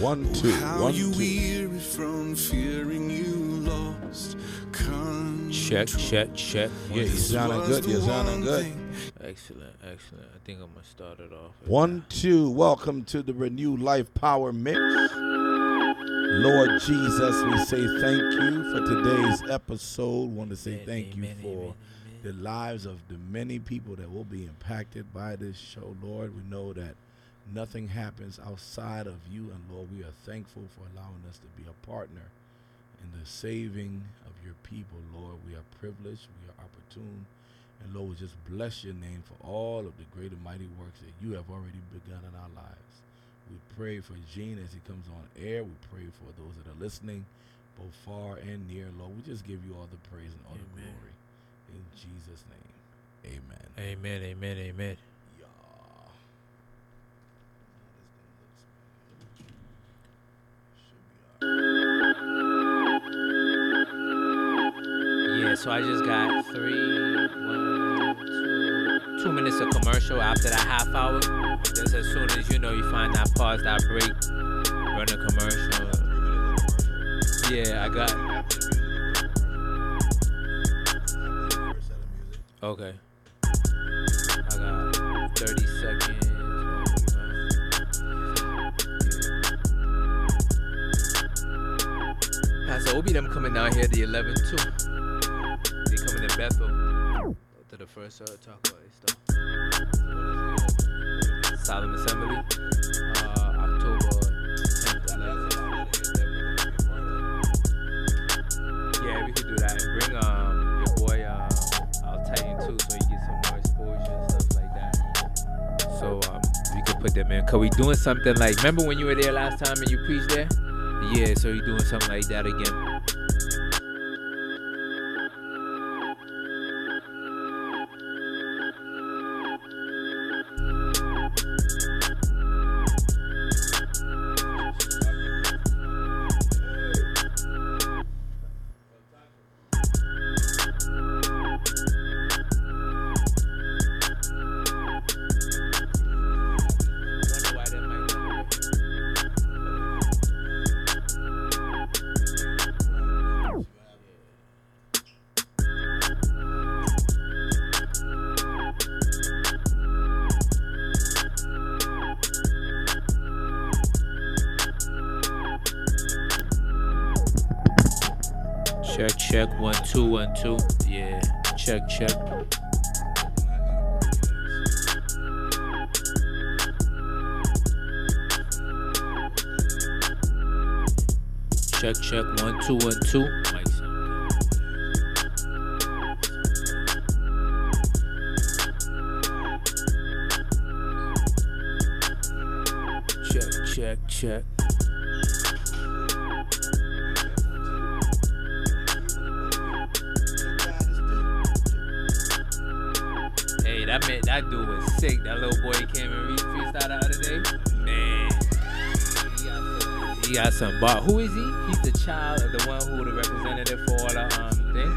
One, two, How one, you two. weary from fearing you lost Check, check, check. Yeah, you sounding good. You sounding good. Excellent, excellent. I think I'm gonna start it off. with One, two. Welcome to the Renew Life Power Mix. Lord Jesus, we say thank you for today's episode. Want to say Amen, thank you amen, for amen, the lives of the many people that will be impacted by this show, Lord. We know that nothing happens outside of you, and Lord, we are thankful for allowing us to be a partner in the saving of your people, Lord. We are privileged, we are opportune, and Lord, we just bless your name for all of the great and mighty works that you have already begun in our lives. We pray for Gene as he comes on air. We pray for those that are listening, both far and near, Lord. We just give you all the praise and all the glory. In Jesus' name, amen. Amen, amen, amen. So I just got three, one, two, two minutes of commercial after that half hour. Just as soon as you know you find that pause, that break, run a commercial. Yeah, I got. Okay. I got 30 seconds. Pastor Obi them coming down here the 11 too. To Bethel to the first uh, talk about stuff. Solemn Assembly, uh, October 10th, 11th. Yeah, we could do that. Bring um your boy um I'll Titan too, so he get some more exposure and stuff like that. So um we could put them in. Cause we doing something like remember when you were there last time and you preached there? Yeah, so you doing something like that again. Bar. Who is he? He's the child of the one who the representative for the um thing.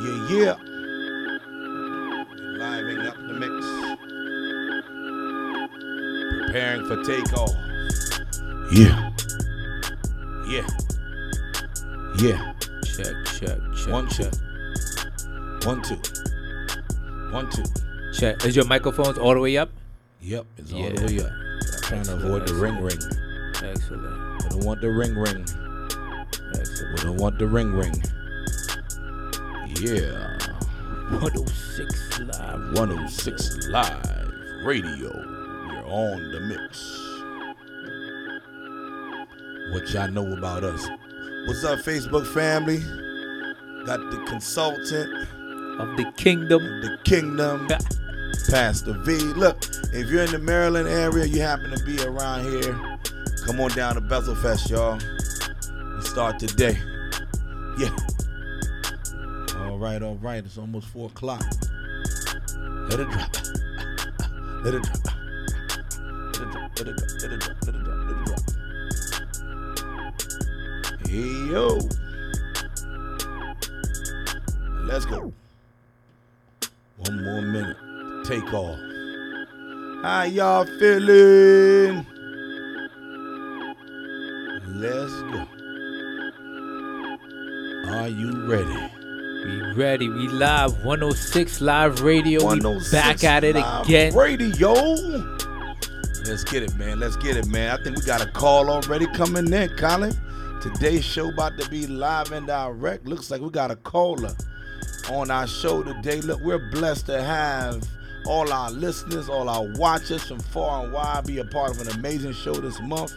Yeah. Yeah. Living up the mix. Preparing for takeoff. Yeah. Yeah. Yeah. Check, check, check. One, two. check. One, two. One, two. Check. Is your microphones all the way up? Yep, it's all Yeah. the way up. Trying to avoid the ring ring. Excellent. We don't want the ring ring. Excellent. We don't want the ring ring. Yeah. 106 live. 106 Live Radio. We're on the mix. What y'all know about us? What's up, Facebook family? Got the consultant, Of the kingdom. the kingdom, Pastor V. Look, if you're in the Maryland area, you happen to be around here, come on down to Bethel Fest, y'all. We start today. Yeah. All right, all right. It's almost four o'clock. Let it drop. Let it drop. Let it drop. let it drop, let it drop, let it drop, Hey yo. Let's go. One more minute. Take off. How y'all feeling? Let's go. Are you ready? We ready. We live. 106 Live Radio. We oh back at it again. Radio. Let's get it, man. Let's get it, man. I think we got a call already coming in, Colin. Today's show about to be live and direct. Looks like we got a caller on our show today. Look, we're blessed to have all our listeners, all our watchers from far and wide be a part of an amazing show this month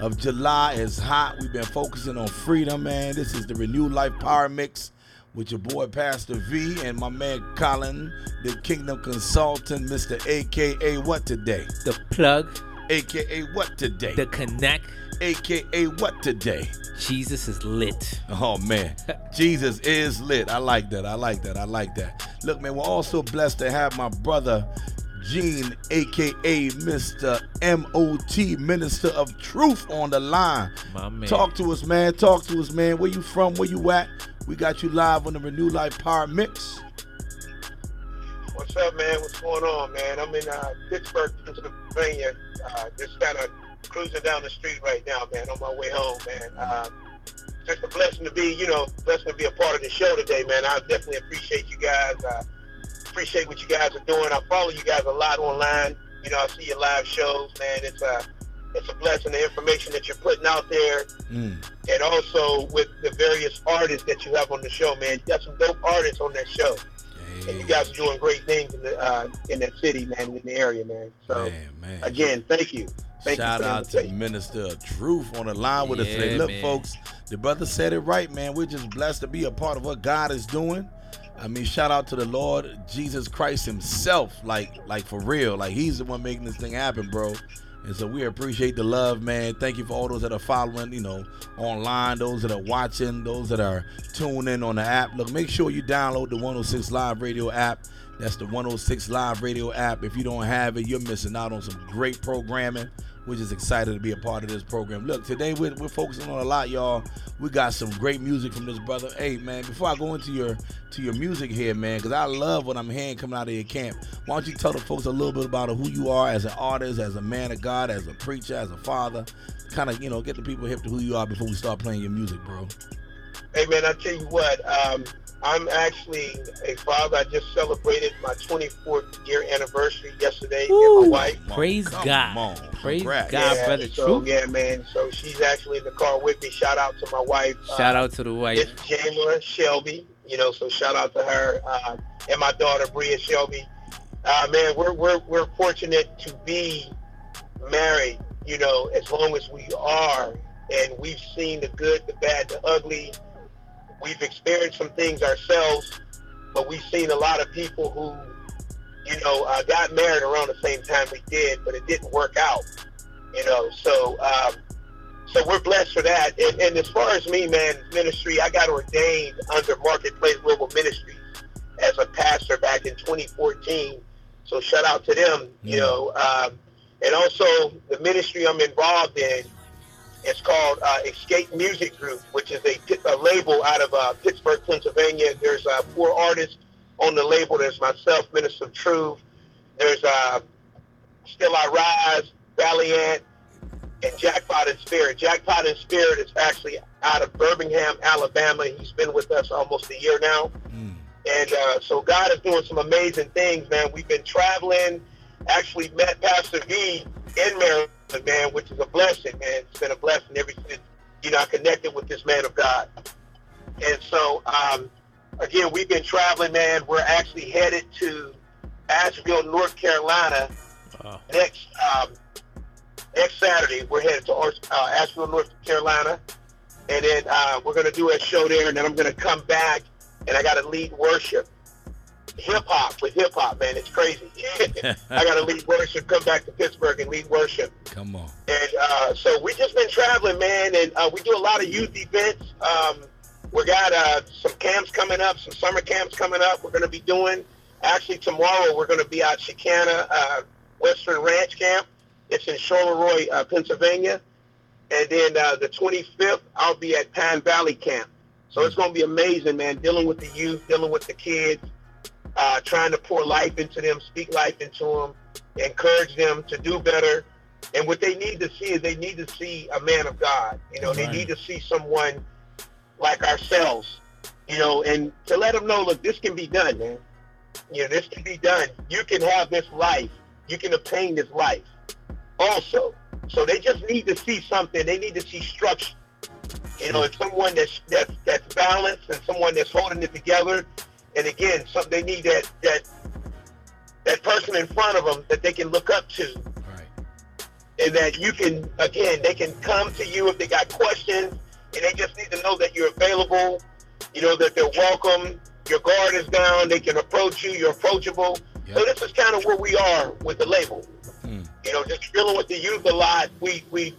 of July is hot. We've been focusing on freedom, man. This is the Renewed Life Power Mix with your boy Pastor V and my man Colin, the Kingdom Consultant, Mr. AKA what today? The plug, AKA what today? the connect. AKA what today? Jesus is lit. Oh man, Jesus is lit. I like that. I like that. I like that. Look, man, we're also blessed to have my brother Gene, aka Mr. MOT, Minister of Truth, on the line. My man. Talk to us, man. Talk to us, man. Where you from? Where you at? We got you live on the Renew Life Power Mix. What's up, man? What's going on, man? I'm in uh, Pittsburgh, Pennsylvania. Uh, just kind of cruising down the street right now, man, on my way home, man. Uh, just a blessing to be, you know, blessing to be a part of the show today, man. I definitely appreciate you guys. Uh, appreciate what you guys are doing. I follow you guys a lot online. You know, I see your live shows, man. It's a, it's a blessing. The information that you're putting out there, Mm. and also with the various artists that you have on the show, man. You got some dope artists on that show and you guys are doing great things in the uh, in that city, man, in the area, man. So man, man. again, thank you. Thank Shout you out to. Minister of Truth on the line with us today. Look, man. folks, the brother said it right, man. We're just blessed to be a part of what God is doing. I mean, shout out to the Lord Jesus Christ Himself, like, like for real, like He's the one making this thing happen, bro. And so we appreciate the love, man. Thank you for all those that are following, you know, online, those that are watching, those that are tuning in on the app. Look, make sure you download the 106 Live Radio app. That's the 106 Live Radio app. If you don't have it, you're missing out on some great programming. We're just excited to be a part of this program. Look, today we're, we're focusing on a lot, y'all. We got some great music from this brother. Hey, man, before I go into your to your music here, man, because I love what I'm hearing coming out of your camp. Why don't you tell the folks a little bit about who you are as an artist, as a man of God, as a preacher, as a father? Kind of, you know, get the people hip to who you are before we start playing your music, bro. Hey, man, I tell you what, um, I'm actually a father. I just celebrated my 24th year anniversary yesterday, and my wife. Praise come God. on. Praise Congrats. God. yeah, brother, so Truth. yeah, man. So she's actually in the car with me. Shout out to my wife. Shout uh, out to the wife. Miss Jamila Shelby. You know, so shout out to her uh, and my daughter Bria Shelby. Uh, man, we're we're we're fortunate to be married. You know, as long as we are, and we've seen the good, the bad, the ugly. We've experienced some things ourselves, but we've seen a lot of people who, you know, uh, got married around the same time we did, but it didn't work out. You know, so um, so we're blessed for that. And, and as far as me, man, ministry, I got ordained under Marketplace Global Ministries as a pastor back in 2014. So shout out to them, you know. Um, and also the ministry I'm involved in is called uh, Escape Music Group, which is a, a label out of uh, Pittsburgh, Pennsylvania. There's uh, four artists on the label. There's myself, Minister of Truth. There's uh, Still I Rise, Valiant, and Jackpot in Spirit. Jackpot in Spirit is actually out of Birmingham, Alabama. He's been with us almost a year now. Mm. And uh, so God is doing some amazing things, man. We've been traveling, actually met Pastor V in Maryland, man, which is a blessing, man. It's been a blessing ever since, you know, I connected with this man of God. And so, um, again, we've been traveling, man. We're actually headed to Asheville, North Carolina Oh, next um, next Saturday. We're headed to uh, Asheville, North Carolina, and then uh, we're going to do a show there, and then I'm going to come back, and I got to lead worship, hip hop with hip hop, man. It's crazy. I got to lead worship, come back to Pittsburgh and lead worship, Come on. and uh, so we just been traveling, man, and uh, we do a lot of youth events. Um, we got uh, some camps coming up, some summer camps coming up. We're going to be doing. Actually, tomorrow we're going to be at Chicana uh, Western Ranch Camp. It's in Charleroi, uh, Pennsylvania. And then uh, the 25th, I'll be at Pine Valley Camp. So it's going to be amazing, man, dealing with the youth, dealing with the kids, uh, trying to pour life into them, speak life into them, encourage them to do better. And what they need to see is they need to see a man of God. You know, Right. they need to see someone like ourselves, you know, and to let them know, look, this can be done, man. You know, this can be done. You can have this life. You can obtain this life also. So they just need to see something. They need to see structure. You know, it's someone that's that's that's balanced and someone that's holding it together. And again, they need that that that person in front of them that they can look up to, Right. and that you can again they can come to you if they got questions, and they just need to know that you're available. You know that they're welcome. Your guard is down. They can approach you. You're approachable. So this is kind of where we are with the label. Hmm. You know, just dealing with the youth a lot. We we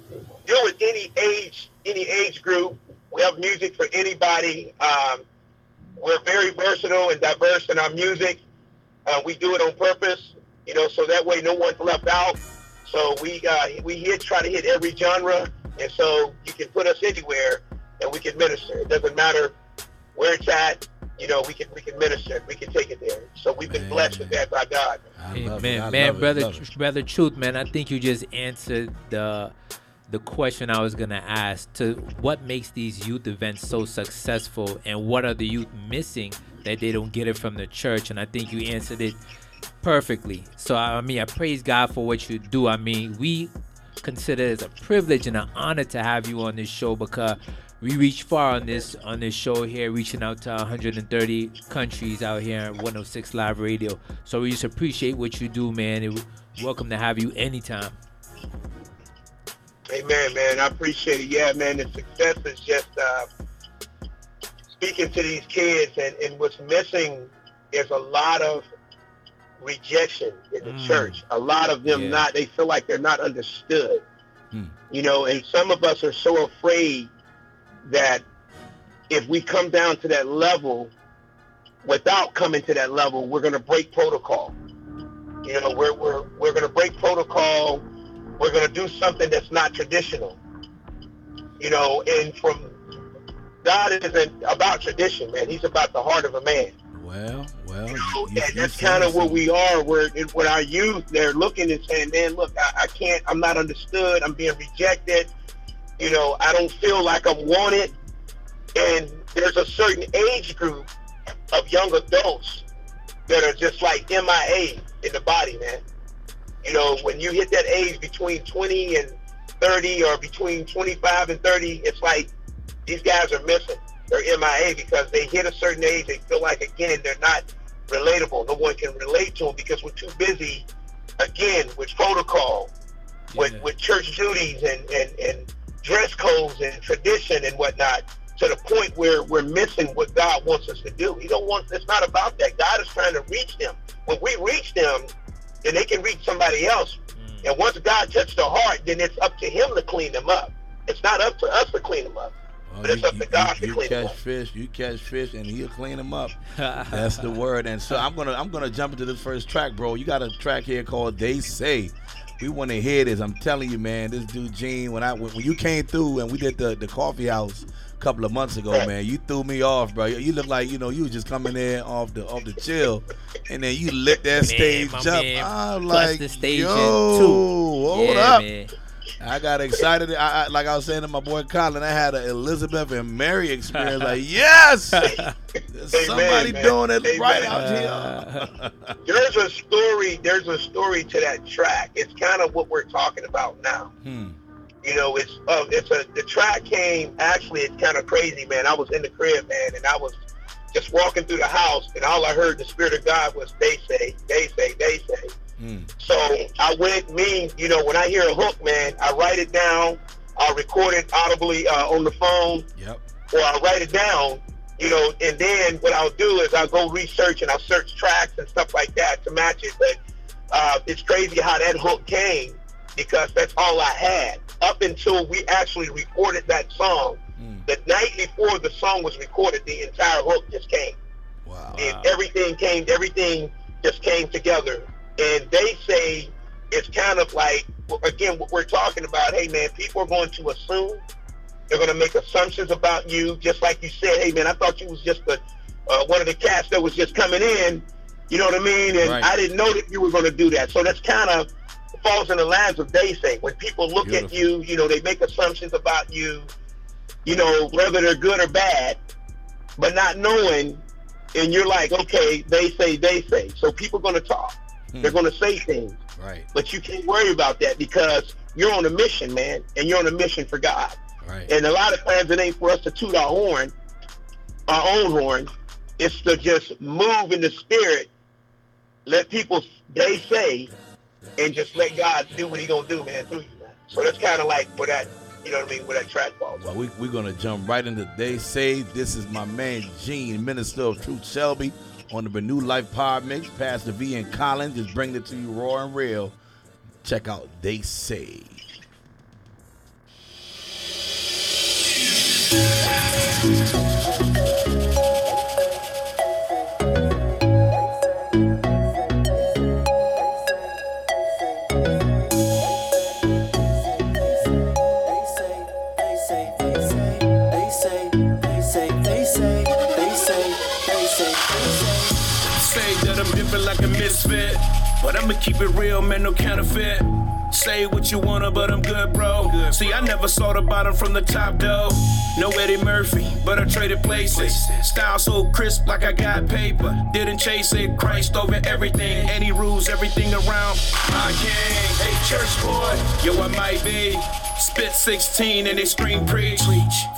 deal with any age, any age group. We have music for anybody. Um, we're very versatile and diverse in our music. Uh, we do it on purpose, you know, so that way no one's left out. So we uh, we hit try to hit every genre, and so you can put us anywhere, and we can minister. It doesn't matter where it's at. You know, we can we can minister. We can take it there. So we've been blessed with that by God. I love. Amen, man, love it, brother, it. brother, truth, man. I think you just answered the the question I was gonna ask. To what makes these youth events so successful, and what are the youth missing that they don't get it from the church? And I think you answered it perfectly. So I mean, I praise God for what you do. I mean, we consider it as a privilege and an honor to have you on this show because we reach far on this on this show here, reaching out to 130 countries out here at 106 Live Radio. So we just appreciate what you do, man. Welcome to have you anytime. Amen, man. I appreciate it. Yeah, man. The success is just uh, speaking to these kids, and, and what's missing is a lot of rejection in the Mm. church. A lot of them Yeah. not. They feel like they're not understood. Hmm. You know, and some of us are so afraid that if we come down to that level, without coming to that level, we're going to break protocol. You know, we're we're we're going to break protocol we're going to do something that's not traditional. You know, and from God isn't about tradition, man. He's about the heart of a man. Well, well, You know, you, and you that's kind of where we are. Where with our youth, they're looking and saying, "Man, look, I, I can't. I'm not understood. I'm being rejected. You know, I don't feel like I'm wanted." And there's a certain age group of young adults that are just like MIA in the body, man. You know, when you hit that age between 20 and 30 or between 25 and 30, it's like these guys are missing. They're MIA because they hit a certain age, they feel like, again, they're not relatable. No one can relate to them because we're too busy, again, with protocol, with, with church duties and, and, and dress codes and tradition and whatnot to the point where we're missing what God wants us to do. He don't want, it's not about that. God is trying to reach them. When we reach them, then they can reach somebody else. Mm. And once God touched the heart, then it's up to him to clean them up. It's not up to us to clean them up. Well, but it's you, up to you- God to you clean catch up. fish, you catch fish, and he'll clean them up. That's the word. And so I'm gonna I'm gonna jump into this first track, bro. You got a track here called "They Say." We want to hear this. I'm telling you, man. This dude Gene, when I when, you came through and we did the the coffee house couple of months ago, man, you threw me off, bro. You look like you know you was just coming in off the off the chill, and then you lit that Man, stage my up. man I'm like, the stage yo, too. hold yeah, up. man. I got excited. I, I, like I was saying to my boy Colin, I had an Elizabeth and Mary experience. Like, yes, There's somebody man. doing it Amen. right out here. There's a story. There's a story to that track. It's kind of what we're talking about now. Hmm. You know, it's uh, it's a the track came. Actually, it's kind of crazy, man. I was in the crib, man, and I was just walking through the house, and all I heard the spirit of God was, "They say, they say, they say." Hmm. So I went, me, you know, when I hear a hook, man, I write it down. I record it audibly uh, on the phone, Yep. or I write it down, you know, and then what I'll do is I'll go research and I'll search tracks and stuff like that to match it. But uh, it's crazy how that hook came because that's all I had up until we actually recorded that song. Hmm. The night before the song was recorded, the entire hook just came. Wow. And everything came, everything just came together. And they say it's kind of like again, what we're talking about, hey man, people are going to assume, they're going to make assumptions about you, just like you said, hey man, I thought you was just a, uh, one of the cats that was just coming in, you know what I mean? And Right. I didn't know that you were going to do that. So that's kind of falls in the lines of they say. When people look at you, you know, they make assumptions about you, you know, whether they're good or bad, but not knowing, and you're like, okay, they say, they say. So people going to talk. Hmm. They're going to say things. Right, But you can't worry about that because you're on a mission, man, and you're on a mission for God. right. And a lot of times it ain't for us to toot our horn, our own horn. It's to just move in the spirit, let people they say, and just let God do what He gonna do, man, through you, man. So that's kind of like where that, you know what I mean, where that track falls. Well, we, we're to jump right into They Say. This is my man, Gene, Minister of Truth Shelby, on the Renew Life Pod Mix. Pastor V and Colin's just bringing it to you raw and real. Check out They Say. But I'ma keep it real, man, no counterfeit. Say what you wanna, but I'm good, bro. See, I never saw the bottom from the top, though. No Eddie Murphy, but I traded places. Style so crisp, like I got paper. Didn't chase it, Christ over everything. He rules everything around. My king, hey, church boy, yo, I might be. Spit 16 and they scream preach.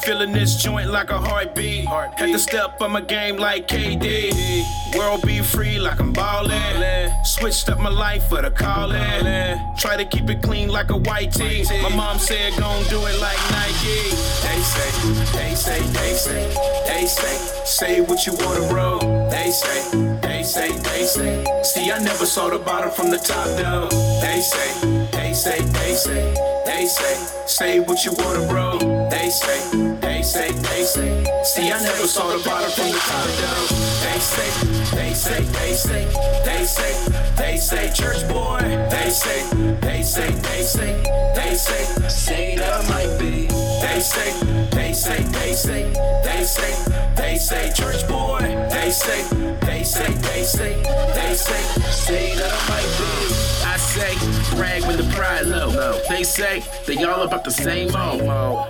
Feeling this joint like a heartbeat. Had to step up my game like KD. World be free like I'm ballin'. Switched up my life for the callin'. Try to keep it clean like a white tee. My mom said gon' do it like Nike. They say, they say, they say, they say, say what you wanna, bro. They say, they say, they say. See, I never saw the bottom from the top, though. They say, they say, they say, they say, say what you wanna, bro. They say, they say, they say. See, I never saw the bottom from the top, though. They say, they say, they say, they say, they say, church boy. They say, they say, they say, they say, say that might be. They say, they say, they say, they say, they say, church boy. They say, they say, they say, they say, say that might be. Say, brag when the pride low. They say they all about the same mode.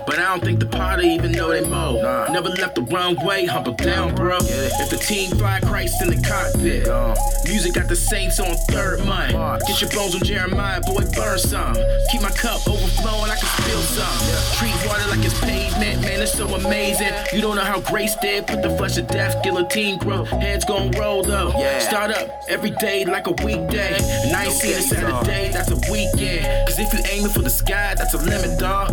But I don't think the party even know they mode. Never left the wrong way, humble down, bro. If the team fly Christ in the cockpit. Uh, music got the saints on third month. Get your bones on Jeremiah, boy, burn some. Keep my cup overflowing, I can spill some. Treat water like it's pavement, man, it's so amazing. You don't know how grace did. Put the flesh to death, guillotine growth. Heads gon' roll though. Start up every day like a weekday. And I ain't seen a Saturday, that's a weekend. Cause if you aiming for the sky, that's a limit, dawg.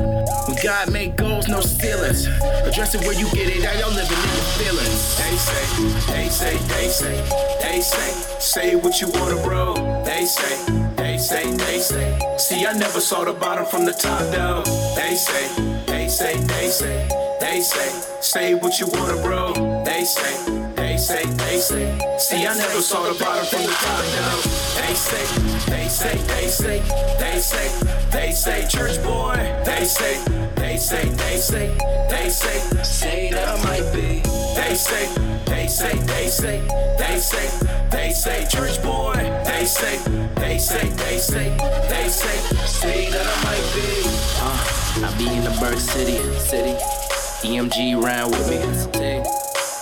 When God made goals, no ceilings. Address it where you get it, now y'all living in your feelings. They say, they say, they say, they say, say what you wanna, bro. They say, they say, they say. See, I never saw the bottom from the top, though. They say, say, they say, they say, say what you wanna, bro. They say, they say, they say. See, I never saw the bottom from the top, though. They say, they say, they say, they say, they say, church boy. They say, they say, they say, they say, say that I might be. They say, they say, they say, they say, they say, church boy. They say, they say, they say, they say, say that I might be. I be in the Burgh City, city. EMG round with me.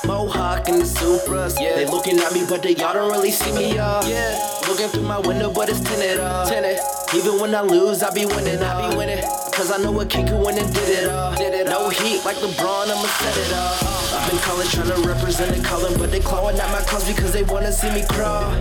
Mohawk and the Supras. Yeah. They looking at me, but they y'all don't really see me, y'all. Yeah. Looking through my window, but it's tinted up. Tinted. Even when I lose, I be winning. I be winning. Cause I know a king could win and did it all. Did it no heat like LeBron, I'ma set it up. I've been calling, trying to represent the color, but they clawing at my cause because they wanna see me crawl.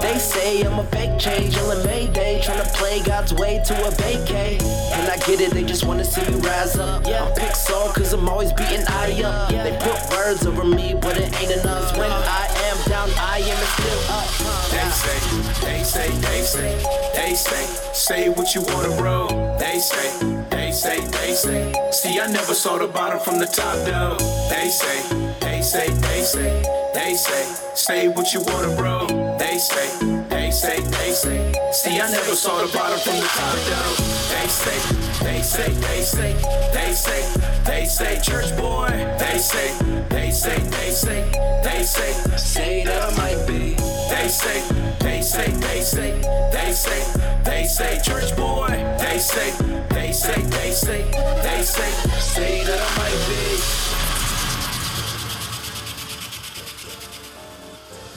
They say I'm a fake change, on Mayday, trying to play God's way to a vacay. And get it, they just wanna see me rise up. I'm Pixar, cause I'm always beating I up. They put words over me, but it ain't enough. When I am down, I am still up. They say, they say, they say, they say, say what you wanna, bro. They say, they say, they say. See, I never saw the bottom from the top, though. They say, they say, they say, they say, say what you wanna, bro. They say, say, they say. See, I never saw the bottom from the top, though. They say, they say, they say, they say, they say, church boy. They say, they say, they say, they say, say that I might be. They say, they say, they say, they say, they say, church boy. They say, they say, they say, they say, say that I might be.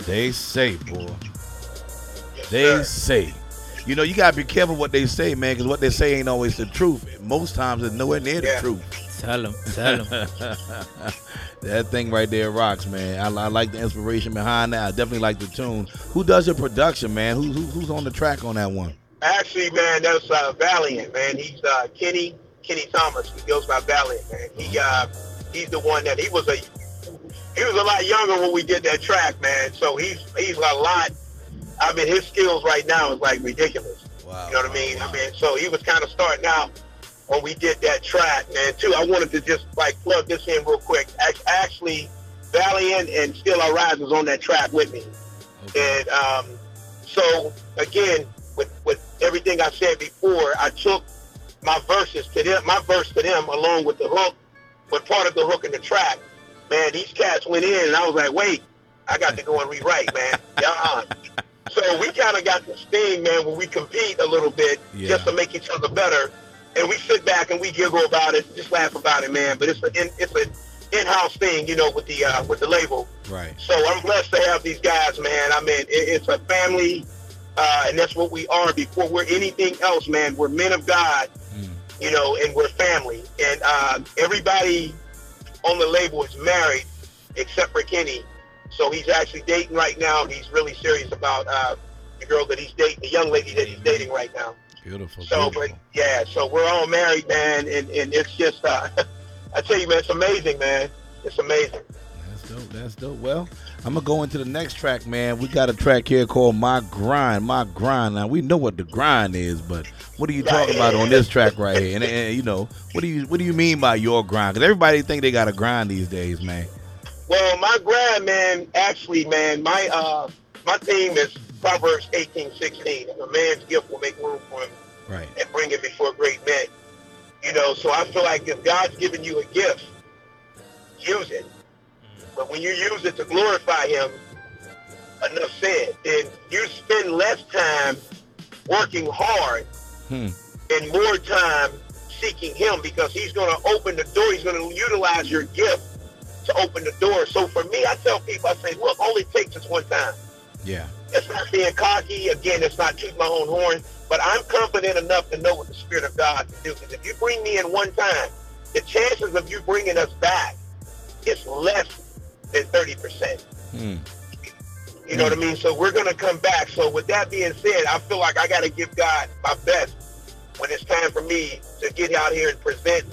They say, boy. Yes, They sir. say. You know, you gotta be careful what they say, man, because what they say ain't always the truth. Most times it's nowhere near the truth. Tell them, tell them. That thing right there rocks, man. I, I like the inspiration behind that. I definitely like the tune. Who does your production, man? Who, who who's on the track on that one? Actually, man, that's uh, Valiant, man. He's uh, Kenny Kenny Thomas. He goes by Valiant, man. He uh, he's the one that he was a he was a lot younger when we did that track, man. So he's he's a lot. I mean, his skills right now is like ridiculous. Wow. You know what I mean? I mean, so he was kind of starting out when we did that track, man. Too, I wanted to just like plug this in real quick. Actually, Valiant and Still I Rise was on that track with me. Okay. And um, so again, with with everything I said before, I took my verses to them, my verse to them, along with the hook, with part of the hook in the track. Man, these cats went in, and I was like, wait, I got to go and rewrite, man. Uh-uh. So we kind of got this thing, man, where we compete a little bit, Yeah. just to make each other better. And we sit back and we giggle about it, just laugh about it, man. But it's an in, it's an in-house thing, you know, with the uh, with the label. Right. So I'm blessed to have these guys, man. I mean, it, it's a family, uh, and that's what we are. Before we're anything else, man, we're men of God, Mm. you know, and we're family. And uh, everybody on the label is married except for Kenny. So he's actually dating right now. He's really serious about uh, the girl that he's dating, the young lady that he's dating right now. Beautiful. So, but yeah, so we're all married, man, and, and it's just, uh, I tell you, man, it's amazing, man. It's amazing. That's dope. That's dope. Well, I'm gonna go into the next track, man. We got a track here called "My Grind." My grind. Now we know what the grind is, but what are you talking about on this track right here? And, and you know, what do you what do you mean by your grind? Because everybody think they got a grind these days, man. Well, my grand man, actually, man, my uh, my theme is Proverbs eighteen sixteen. A man's gift will make room for him Right. and bring him before great men. You know, so I feel like if God's given you a gift, use it. But when you use it to glorify Him, enough said. Then you spend less time working hard Hmm. and more time seeking Him because He's going to open the door. He's going to utilize your gift to open the door. So for me, I tell people, I say, look, only it takes is one time. Yeah. It's not being cocky. Again, it's not tooting my own horn. But I'm confident enough to know what the Spirit of God can do. Because if you bring me in one time, the chances of you bringing us back is less than 30%. Hmm. You know what I mean? So we're going to come back. So with that being said, I feel like I got to give God my best when it's time for me to get out here and present,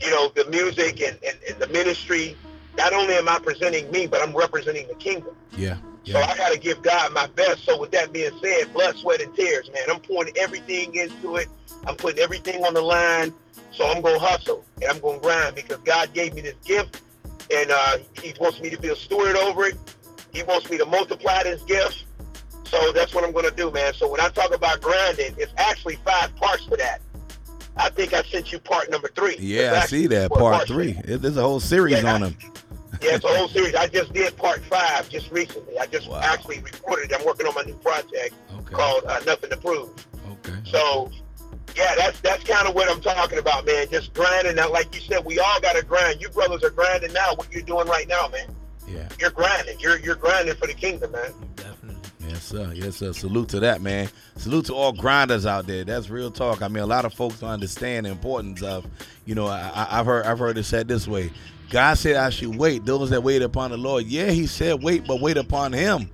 you know, the music and, and, and the ministry. Not only am I presenting me, but I'm representing the kingdom. Yeah. So I got to give God my best. So with that being said, blood, sweat, and tears, man. I'm pouring everything into it. I'm putting everything on the line. So I'm going to hustle and I'm going to grind because God gave me this gift and uh, he wants me to be a steward over it. He wants me to multiply this gift. So that's what I'm going to do, man. So when I talk about grinding, it's actually five parts to that. I think I sent you part number three. Yeah, I see that part parts three. There's a whole series Yeah, on them. Yeah, it's a whole series. I just did part five just recently. I just Wow. actually recorded. I'm working on my new project Okay. called uh, Nothing to Prove. Okay. So, yeah, that's that's kind of what I'm talking about, man. Just grinding. Now, like you said, we all got to grind. You brothers are grinding now. What you're doing right now, man. Yeah. You're grinding. You're you're grinding for the kingdom, man. Definitely. Yes, sir. Yes, sir. Salute to that, man. Salute to all grinders out there. That's real talk. I mean, a lot of folks don't understand the importance of, you know, I, I- I've heard I've heard it said this way. God said I should wait. Those that wait upon the Lord. Yeah, He said wait, but wait upon Him.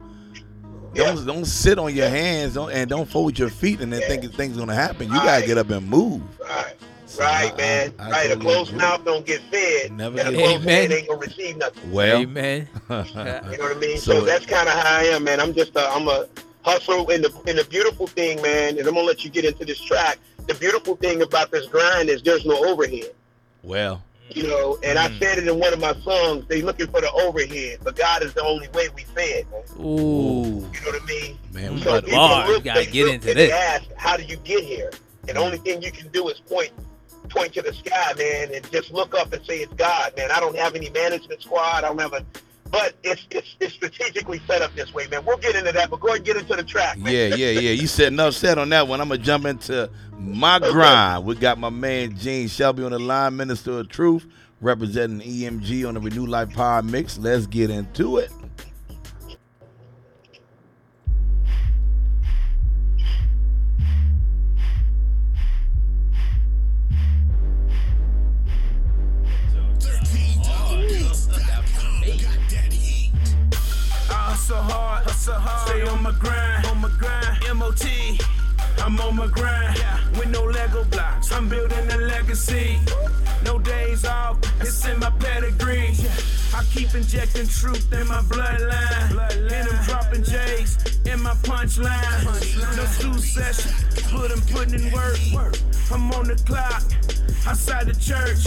Don't don't sit on your hands don't, and don't fold your feet and then Yeah. think things gonna happen. You gotta get up and move. Right. So Right, I- man. I- I right. A totally closed agree. mouth don't get fed. Never and a get- closed Amen. hand ain't gonna receive nothing. Well, Amen. You know what I mean? So- So, that's kind of how I am, man. I'm just a, I'm a hustler. And the and the beautiful thing, man, and I'm gonna let you get into this track. The beautiful thing about this grind is there's no overhead. well, You know, and I Mm. said it in one of my songs. They looking for the overhead, but God is the only way we fed. Man. Ooh. You know what I mean? Man, we So about people look, gotta get into this. Ask, how do you get here? And the only thing you can do is point point to the sky, man, and just look up and say it's God, man. I don't have any management squad. I don't have a, but it's it's, it's strategically set up this way, man. We'll get into that, but go ahead and get into the track, man. Yeah, yeah, yeah. You said enough said on that one. I'm gonna jump into my grind. We got my man Gene Shelby on the line, Minister of Truth, representing EMG on the Renew Life Power Mix. Let's get into it. Hustle hard, hustle hard, stay on my grind, on my grind. MOT, I'm on my grind. With no Lego blocks, I'm building a legacy. No days off, it's in my pedigree. I keep injecting truth in my bloodline. And I'm dropping J's in my punchline. No school session, but I'm putting in work. I'm on the clock, outside the church.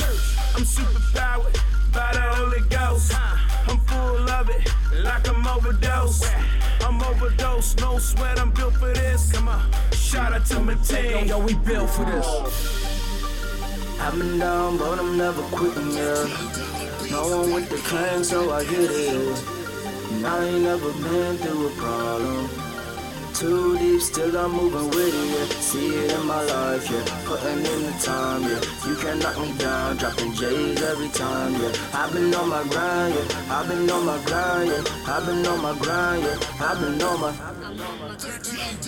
I'm super powered by the Holy Ghost. I'm full of it, like I'm overdose. I'm overdose, no sweat, I'm built for this. Come on, shout out to my team. Yo, we built for this. I've been down, but I'm never quitting, yeah. No one with the claim, so I get it. And I ain't never been through a problem. Too deep, still I'm moving with it, yeah. See it in my life, yeah. Putting in the time, yeah. You can knock me down, dropping J's every time, yeah. I've been on my grind, yeah. I've been on my grind, yeah. I've been on my grind, yeah. I've been on my. I'm on my grind.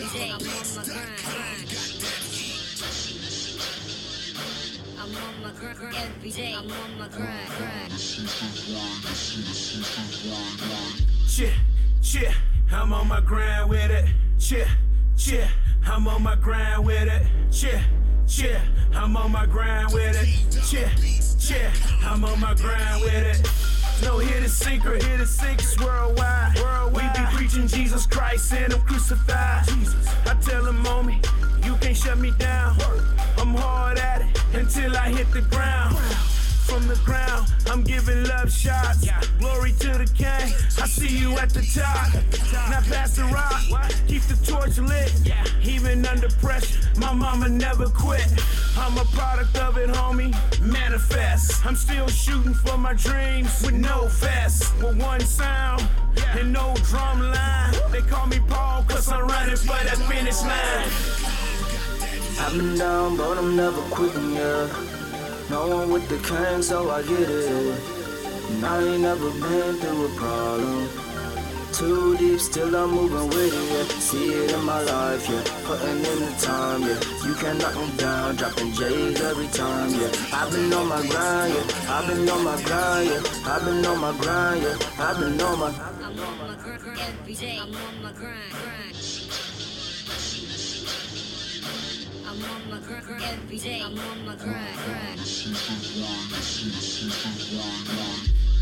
I'm on my grind, every day. I'm on my grind, grind. Chit, chit, I'm on my grind with it. Chit, chit, I'm on my grind with it. Chit, chit, I'm on my grind with it. Chit, chit, I'm on my grind with it. No hidden secret, hidden secrets worldwide. worldwide. We be preaching Jesus Christ and I'm crucified. I tell them, homie, you can't shut me down. I'm hard at it until I hit the ground from the ground. I'm giving love shots. Glory to the king. I see you at the top. Rock. Keep the torch lit. yeah. Even under pressure, my mama never quit. I'm a product of it, homie. Manifest. I'm still shooting for my dreams with no vest. With one sound and no drum line. They call me Paul cause I'm running for that finish line. I've been down, but I'm never quitting, yeah. No one with the can, so I get it. And I ain't never been through a problem. Too deep, still I'm moving with it, yeah. See it in my life, yeah. Putting in the time, yeah. You can knock me down, dropping J's every time, yeah. I've been on my grind, yeah. I've been on my grind, yeah. I've been on my grind, yeah. I've been on my. I'm on my grind grind every day. I'm on my grind, grind. I'm on my grind grind every day. I'm on my grind, grind.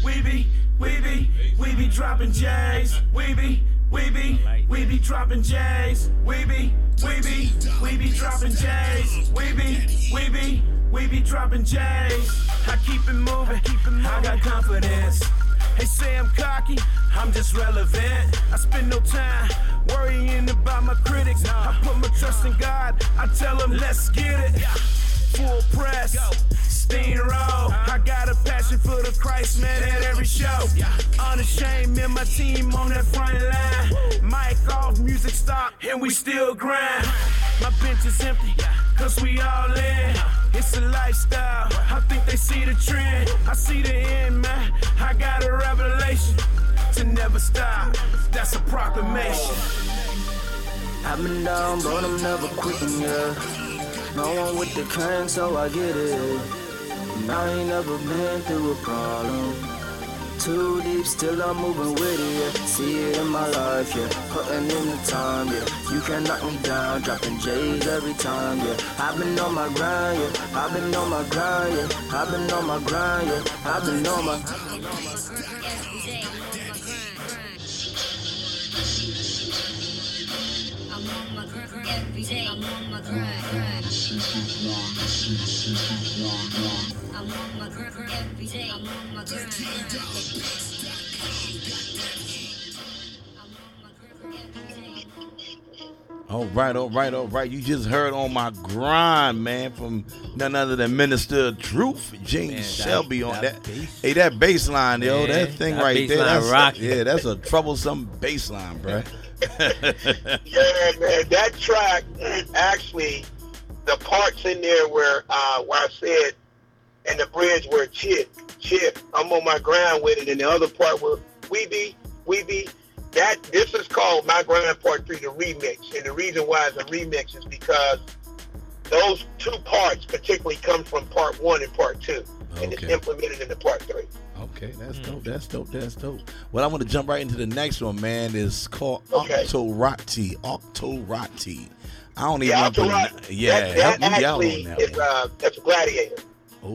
We be, we be, we be dropping J's. We be, we be, we be dropping J's. We be, we be, we be dropping J's. We be, we be, we be dropping J's. I keep it moving. I got confidence. They say I'm cocky, I'm just relevant. I spend no time worrying about my critics. I put my trust in God. I tell them, let's get it. Full press, steam roll. I got a passion for the Christ man at every show. Unashamed, me and my team on that front line. Mic off, music stop, and we still grind. My bench is empty, cause we all in. It's a lifestyle, I think they see the trend. I see the end, man. I got a revelation to never stop. That's a proclamation. I've been down, but I'm never quitting, yeah. No one with the can, so I get it. I ain't never been through a problem. Too deep, still I'm moving with it, yeah. See it in my life, yeah. Putting in the time, yeah. You can knock me down, dropping J's every time, yeah. I've been on my grind, yeah. I've been on my grind, yeah. I've been on my grind, yeah. I've been on my. Every day. I'm on my grind, grind. I'm on my grind grind every day. I'm on my grind, grind. I'm on my grind every day. All right, all right, all right. You just heard on my grind, man, from none other than Minister of Truth, Gene Man, that- Shelby on that that. Hey, that bass line, yo, Man, that thing that right there. That's rock. yeah, that's a troublesome bass line, bro. Yeah, man, that track actually the parts in there where uh, where I said and the bridge where chip, chip, I'm on my ground with it, and the other part where we be, we be. That this is called my grind part three, the remix, and the reason why it's a remix is because those two parts particularly come from part one and part two, and it's Okay. implemented into part three. Okay, that's dope. That's dope. That's dope. Well, I'm gonna jump right into the next one, man. It's called Okay. Octorati. Octorati. I don't even Yeah, want to Octorati, put Yeah, that, help that me out actually on that is one. uh, that's a gladiator. Oh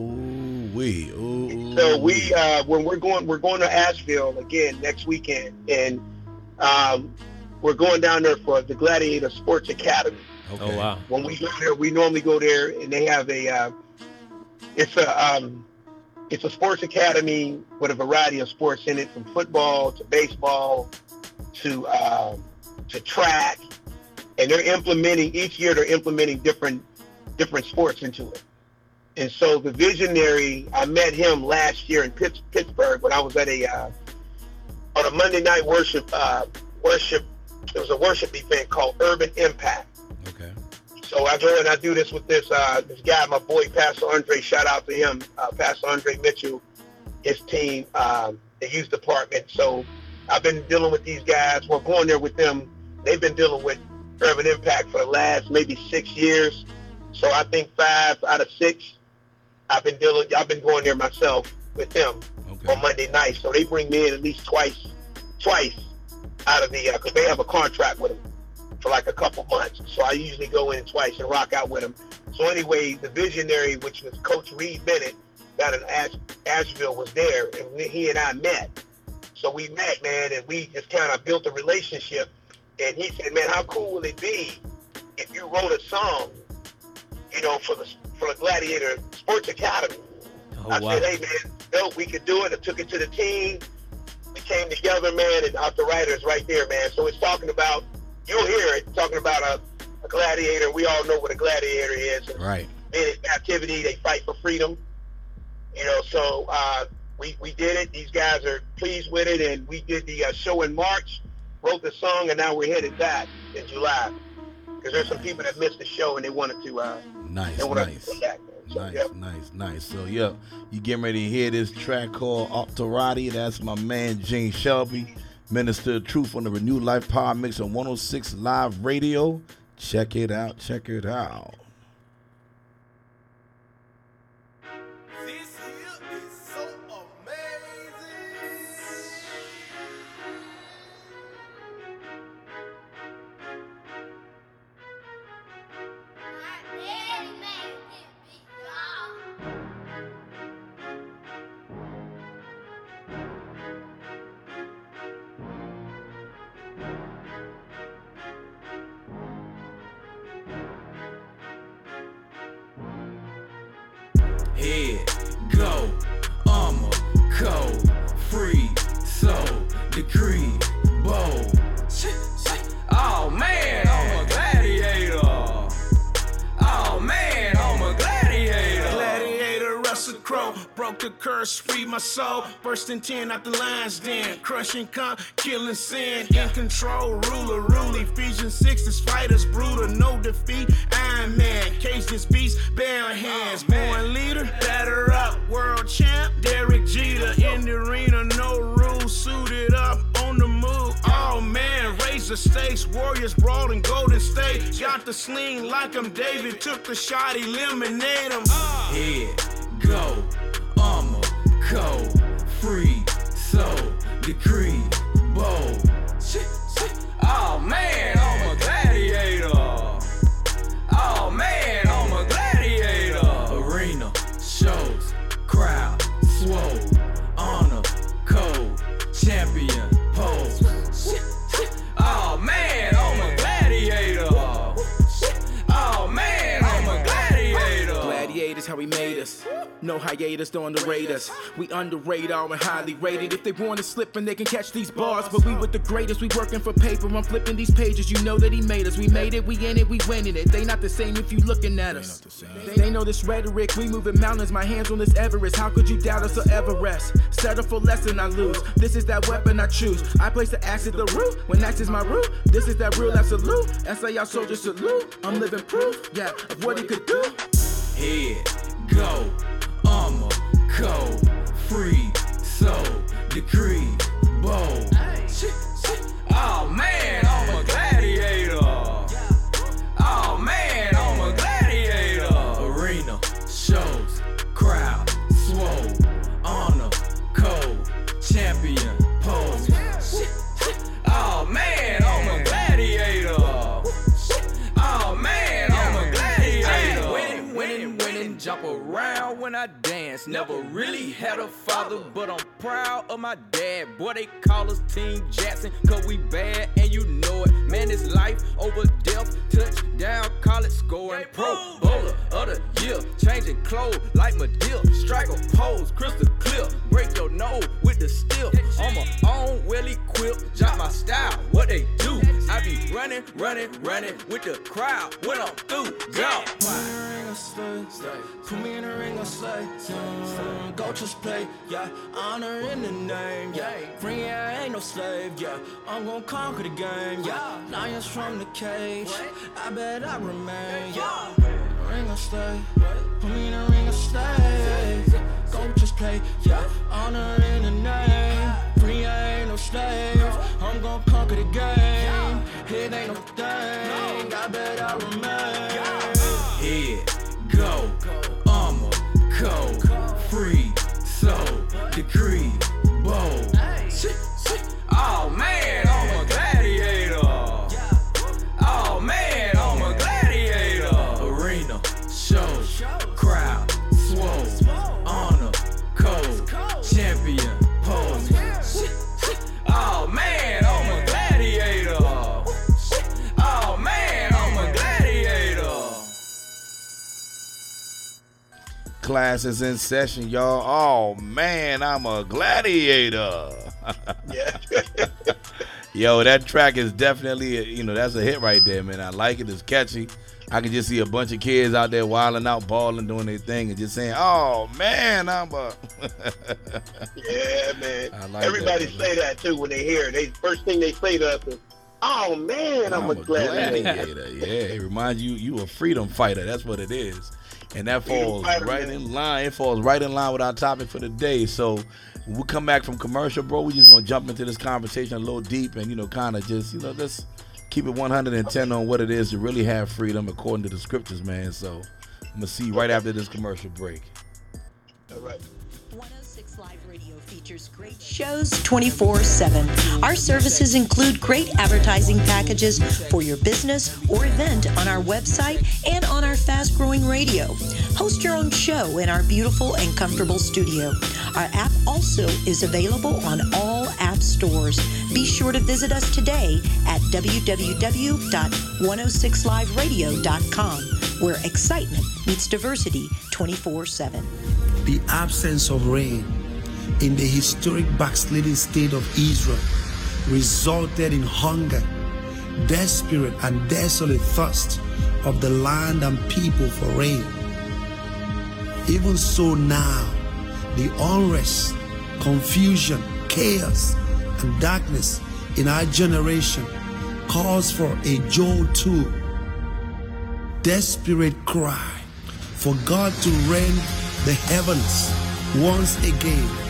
we. Ooh. So we uh, when we're going we're going to Asheville again next weekend, and um, we're going down there for the Gladiator Sports Academy. Okay. Oh wow. When we go there, we normally go there, and they have a uh, it's a um, it's a sports academy with a variety of sports in it, from football to baseball to um, to track, and they're implementing each year. They're implementing different different sports into it. And so the visionary, I met him last year in Pittsburgh when I was at a uh, on a Monday night worship uh, worship. It was a worship event called Urban Impact. Okay. So I go and I do this with this uh, this guy, my boy Pastor Andre. Shout out to him, uh, Pastor Andre Mitchell, his team, um, the youth department. So I've been dealing with these guys. We're going there with them. They've been dealing with Urban Impact for the last maybe six years. So I think five out of six, I've been dealing. I've been going there myself with them Okay. on Monday night. So they bring me in at least twice, twice out of the because they have a contract with them for like a couple months. So I usually go in twice and rock out with him. So anyway, the visionary, which was Coach Reed Bennett, down in Ash, Asheville, was there, and he and I met. So we met, man, and we just kind of built a relationship. And he said, man, how cool would it be if you wrote a song, you know, for the for the Gladiator Sports Academy? Oh I wow. said, hey man, no, we could do it. I took it to the team. We came together, man, and out the writers right there, man. So it's talking about, you'll hear it, talking about a, a gladiator. We all know what a gladiator is. Right. In captivity, they fight for freedom. You know, so uh, we, we did it. These guys are pleased with it, and we did the uh, show in March, wrote the song, and now we're headed back in July. Because there's some people that missed the show, and they wanted to, uh, Nice. Nice. to come back. So, Nice, yeah. nice, nice. So yeah, you getting ready to hear this track called Octorati. That's my man Gene Shelby, Minister of Truth on the Renewed Life Power Mix on 106 Live Radio. Check it out, check it out. Broke the curse, freed my soul. Bursting ten out the lines, den, crushing con, killing sin, in control, ruler, rule. Ephesians 6 this fight is brutal, no defeat. Iron Man, cage this beast, bare hands, oh, born leader, batter up, world champ. Derek Jeter in the arena, no rules, suited up on the move. Oh man, raise the stakes, Warriors brawl in Golden State. Got the sling like I'm David, took the shot, eliminate him. Head, go, I'ma free, so, decree, bow. Oh man, I'm a gladiator. Oh man, I'm a gladiator. Arena, shows, crowd, swole, honor, code, champion, No hiatus, don't underrate us. We under radar and highly rated. If they wanna slip and they can catch these bars, but we with the greatest. We working for paper. I'm flipping these pages. You know that he made us. We made it. We in it. We winning it. They not the same if you looking at us. They know this rhetoric. We moving mountains. My hands on this Everest. How could you doubt us or ever rest? Settle for less than I lose. This is that weapon I choose. I place the axe at the root. When axe is my root, this is that real absolute. SAI soldier salute. I'm living proof, yeah, of what he could do. Head, go, armor, code, free, soul, decree, Never really had a father, but I'm proud of my dad. Boy, they call us Team Jackson, cause we bad and you know it. Man, it's life over death. Touchdown, college scoring. Pro bowler of the year. Changing clothes like Madea. Strike a pose, crystal clear. Break your nose with the steel. On my own, well equipped. Jot my style, what they do. I be running, running, running with the crowd when I'm through. Jump. Put me in a ring of slay. Yeah. Go just play, yeah. Honor in the name, yeah. Free, yeah, ain't no slave, yeah. I'm gonna conquer the game, yeah. Lions from the cage, I bet I remain, yeah. Ring of slay, put me in a ring of slay. Go just play, yeah. Honor in the name, free, I ain't no slave. I'm gonna conquer the game, it ain't no thing. I bet I remain. Head, go, armor, code, free, soul, decree, bold. Oh man, oh. Class is in session, y'all. Oh man, I'm a gladiator. Yeah. Yo, that track is definitely, a, you know, that's a hit right there, man. I like it. It's catchy. I can just see a bunch of kids out there wilding out, balling, doing their thing, and just saying, "Oh man, I'm a." Yeah, man. I like Everybody that, man. say that too when they hear it. They first thing they say to us is, "Oh man, I'm, a gladiator." gladiator. Yeah, it reminds you you a freedom fighter. That's what it is, and that falls right in line. It falls right in line with our topic for the day. So when we come back from commercial, bro, we just gonna jump into this conversation a little deep and you know, kind of just you know, just keep it 110 on what it is to really have freedom according to the scriptures, man. So I'm gonna see you right after this commercial break. All right. 106 Live Radio features great shows 24 7. Our services include great advertising packages for your business or event on our website and on our fast growing radio. Host your own show in our beautiful and comfortable studio. Our app also is available on all app stores. Be sure to visit us today at www.106liveradio.com, where excitement meets diversity 24 7. the absence of rain in the historic backsliding state of Israel resulted in hunger, desperate and desolate thirst of the land and people for rain. Even so now, the unrest, confusion, chaos, and darkness in our generation calls for a Joel 2 desperate cry for God to rend the heavens once again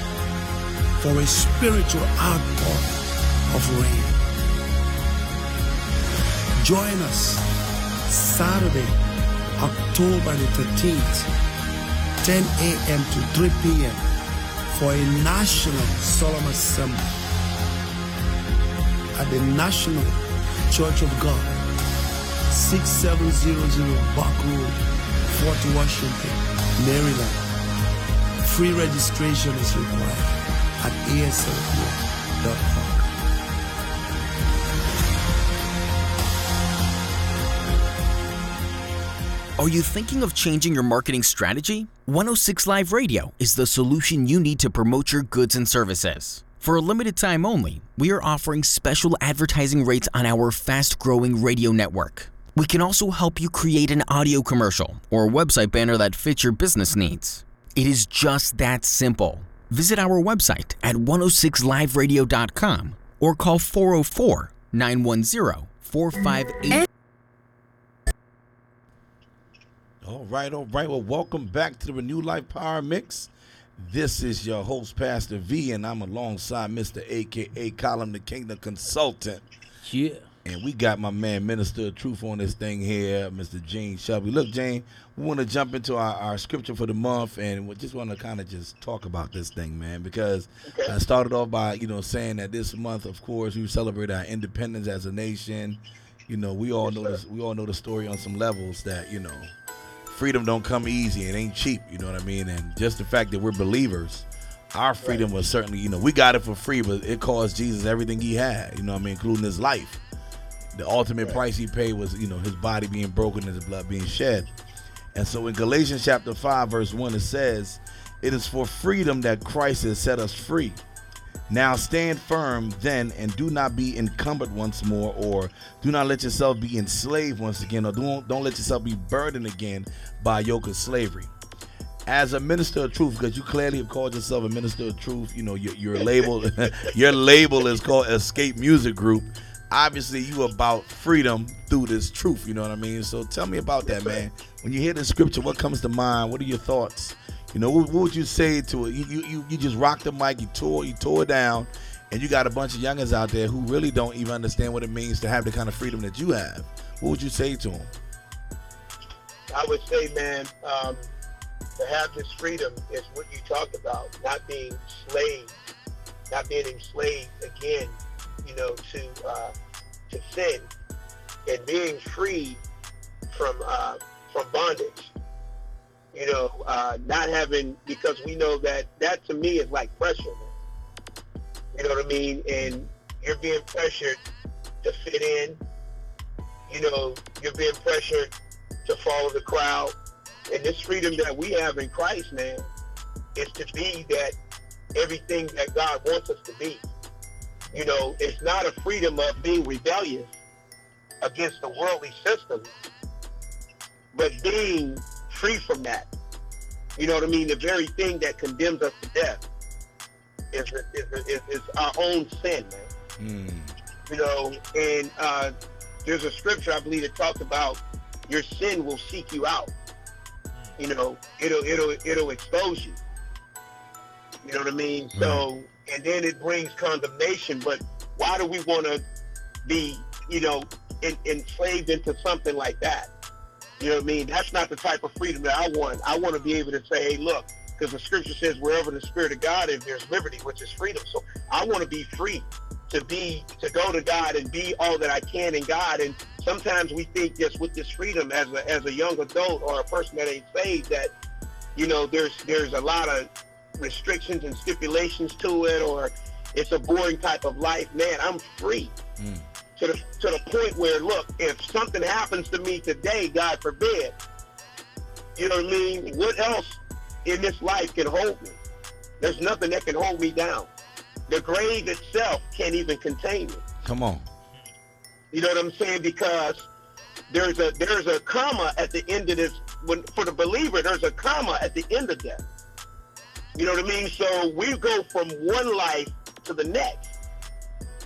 for a spiritual outpour of rain. Join us Saturday, October the 13th, 10 a.m. to 3 p.m. for a national solemn assembly at the National Church of God, 6700 Bock Road, Fort Washington, Maryland. Free registration is required at. Are you thinking of changing your marketing strategy? 106 Live Radio is the solution you need to promote your goods and services. For a limited time only, we are offering special advertising rates on our fast growing radio network. We can also help you create an audio commercial or website banner that fits your business needs. It is just that simple. Visit our website at 106liveradio.com or call 404 910 458. All right, all right. Well, welcome back to the Renew Life Power Mix. This is your host, Pastor V, and I'm alongside Mr. AKA Colin the Kingdom Consultant. Yeah. And we got my man, Minister of Truth, on this thing here, Mr. Gene Shelby. Look, Gene, we want to jump into our, our scripture for the month, and we just want to kind of just talk about this thing, man, because I started off by, you know, saying that this month, of course, we celebrate our independence as a nation. You know, we all know this, we all know the story on some levels that, you know, freedom don't come easy. It ain't cheap. You know what I mean? And just the fact that we're believers, our freedom was certainly, you know, we got it for free, but it cost Jesus everything he had. You know what I mean, including his life. The ultimate price he paid was, you know, his body being broken and his blood being shed. And so in Galatians chapter 5, verse 1, it says, It is for freedom that Christ has set us free. Now stand firm then and do not be encumbered once more, or do not let yourself be enslaved once again, or don't, don't let yourself be burdened again by yoke of slavery. As a minister of truth, because you clearly have called yourself a minister of truth, you know, your, your label your label is called Escape Music Group. Obviously, you about freedom through this truth, you know what I mean? So tell me about that, man. When you hear the scripture, what comes to mind? What are your thoughts? You know, what, what would you say to it? You, you you just rocked the mic, you tore you tore it down, and you got a bunch of youngins out there who really don't even understand what it means to have the kind of freedom that you have. What would you say to them? I would say, man, um, to have this freedom is what you talked about, not being slaves, not being enslaved again, you know, to uh, to sin, and being free from uh, from bondage. You know, uh, not having because we know that that to me is like pressure. You know what I mean? And you're being pressured to fit in. You know, you're being pressured to follow the crowd. And this freedom that we have in Christ, man, is to be that everything that God wants us to be. You know, it's not a freedom of being rebellious against the worldly system, but being free from that. You know what I mean? The very thing that condemns us to death is, is, is, is our own sin, man. You know, and uh, there's a scripture I believe that talks about your sin will seek you out. You know, it'll it'll it'll expose you. You know what I mean? So, and then it brings condemnation. But why do we want to be, you know, en- enslaved into something like that? You know what I mean? That's not the type of freedom that I want. I want to be able to say, hey, look, because the scripture says wherever the spirit of God is, there's liberty, which is freedom. So I want to be free to be to go to God and be all that I can in God. And sometimes we think just with this freedom as a as a young adult or a person that ain't saved that, you know, there's there's a lot of restrictions and stipulations to it or it's a boring type of life. Man, I'm free mm. to the to the point where look, if something happens to me today, God forbid, you know what I mean? What else in this life can hold me? There's nothing that can hold me down. The grave itself can't even contain me. Come on. You know what I'm saying? Because there's a there's a comma at the end of this. When for the believer, there's a comma at the end of death. You know what I mean? So we go from one life to the next.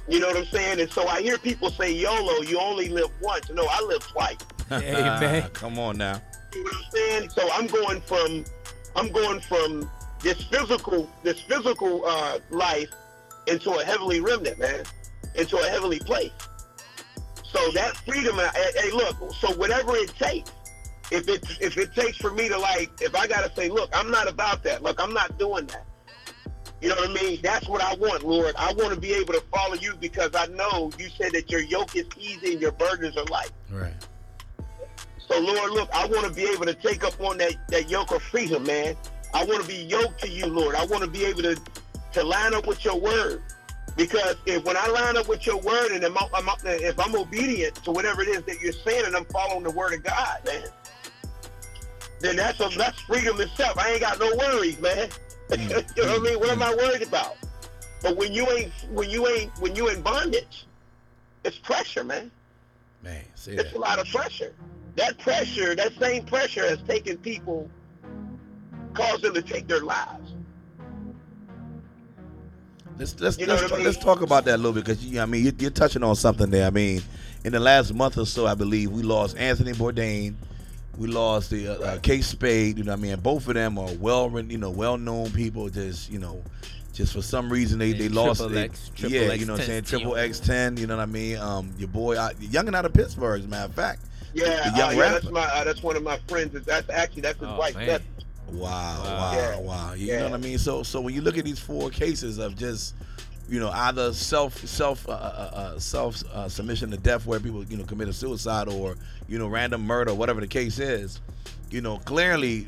You know what I'm saying? And so I hear people say, YOLO, you only live once. No, I live twice. Come on now. You know what I'm saying? So I'm going from I'm going from this physical this physical uh, life into a heavenly remnant, man, into a heavenly place. So that freedom, hey, hey, look, so whatever it takes, if it if it takes for me to like, if I gotta say, look, I'm not about that. Look, I'm not doing that. You know what I mean? That's what I want, Lord. I want to be able to follow you because I know you said that your yoke is easy and your burdens are light. Right. So Lord, look, I want to be able to take up on that, that yoke of freedom, man. I want to be yoked to you, Lord. I want to be able to, to line up with your word. Because if when I line up with your word and I'm, I'm, if I'm obedient to whatever it is that you're saying and I'm following the word of God, man, then that's a, that's freedom itself. I ain't got no worries, man. you know what I mm-hmm. mean? What am I worried about? But when you ain't when you ain't when you in bondage, it's pressure, man. Man, say It's that. a lot of pressure. That pressure, that same pressure has taken people, caused them to take their lives. Let's let's You know let's, I talk, mean? let's talk about that a little bit because you, I mean you're, you're touching on something there. I mean, in the last month or so, I believe we lost Anthony Bourdain, we lost the uh, uh, Kate Spade. You know, what I mean, both of them are well, you know, well known people. Just you know, just for some reason they, they lost. Triple they- X, yeah, X you know what I'm saying. Triple X ten. You know what I mean. Um, your boy, uh, young and out of Pittsburgh, as a matter of fact. Yeah, young uh, yeah, that's my uh, that's one of my friends. That's actually that's his Oh, wife. That's, Wow, Wow. wow, Yeah. wow. You Yeah. know what I mean? So, so when you look at these four cases of just, you know, either self, self, uh, uh, uh, self uh, submission to death, where people, you know, commit a suicide, or you know, random murder, whatever the case is, you know, clearly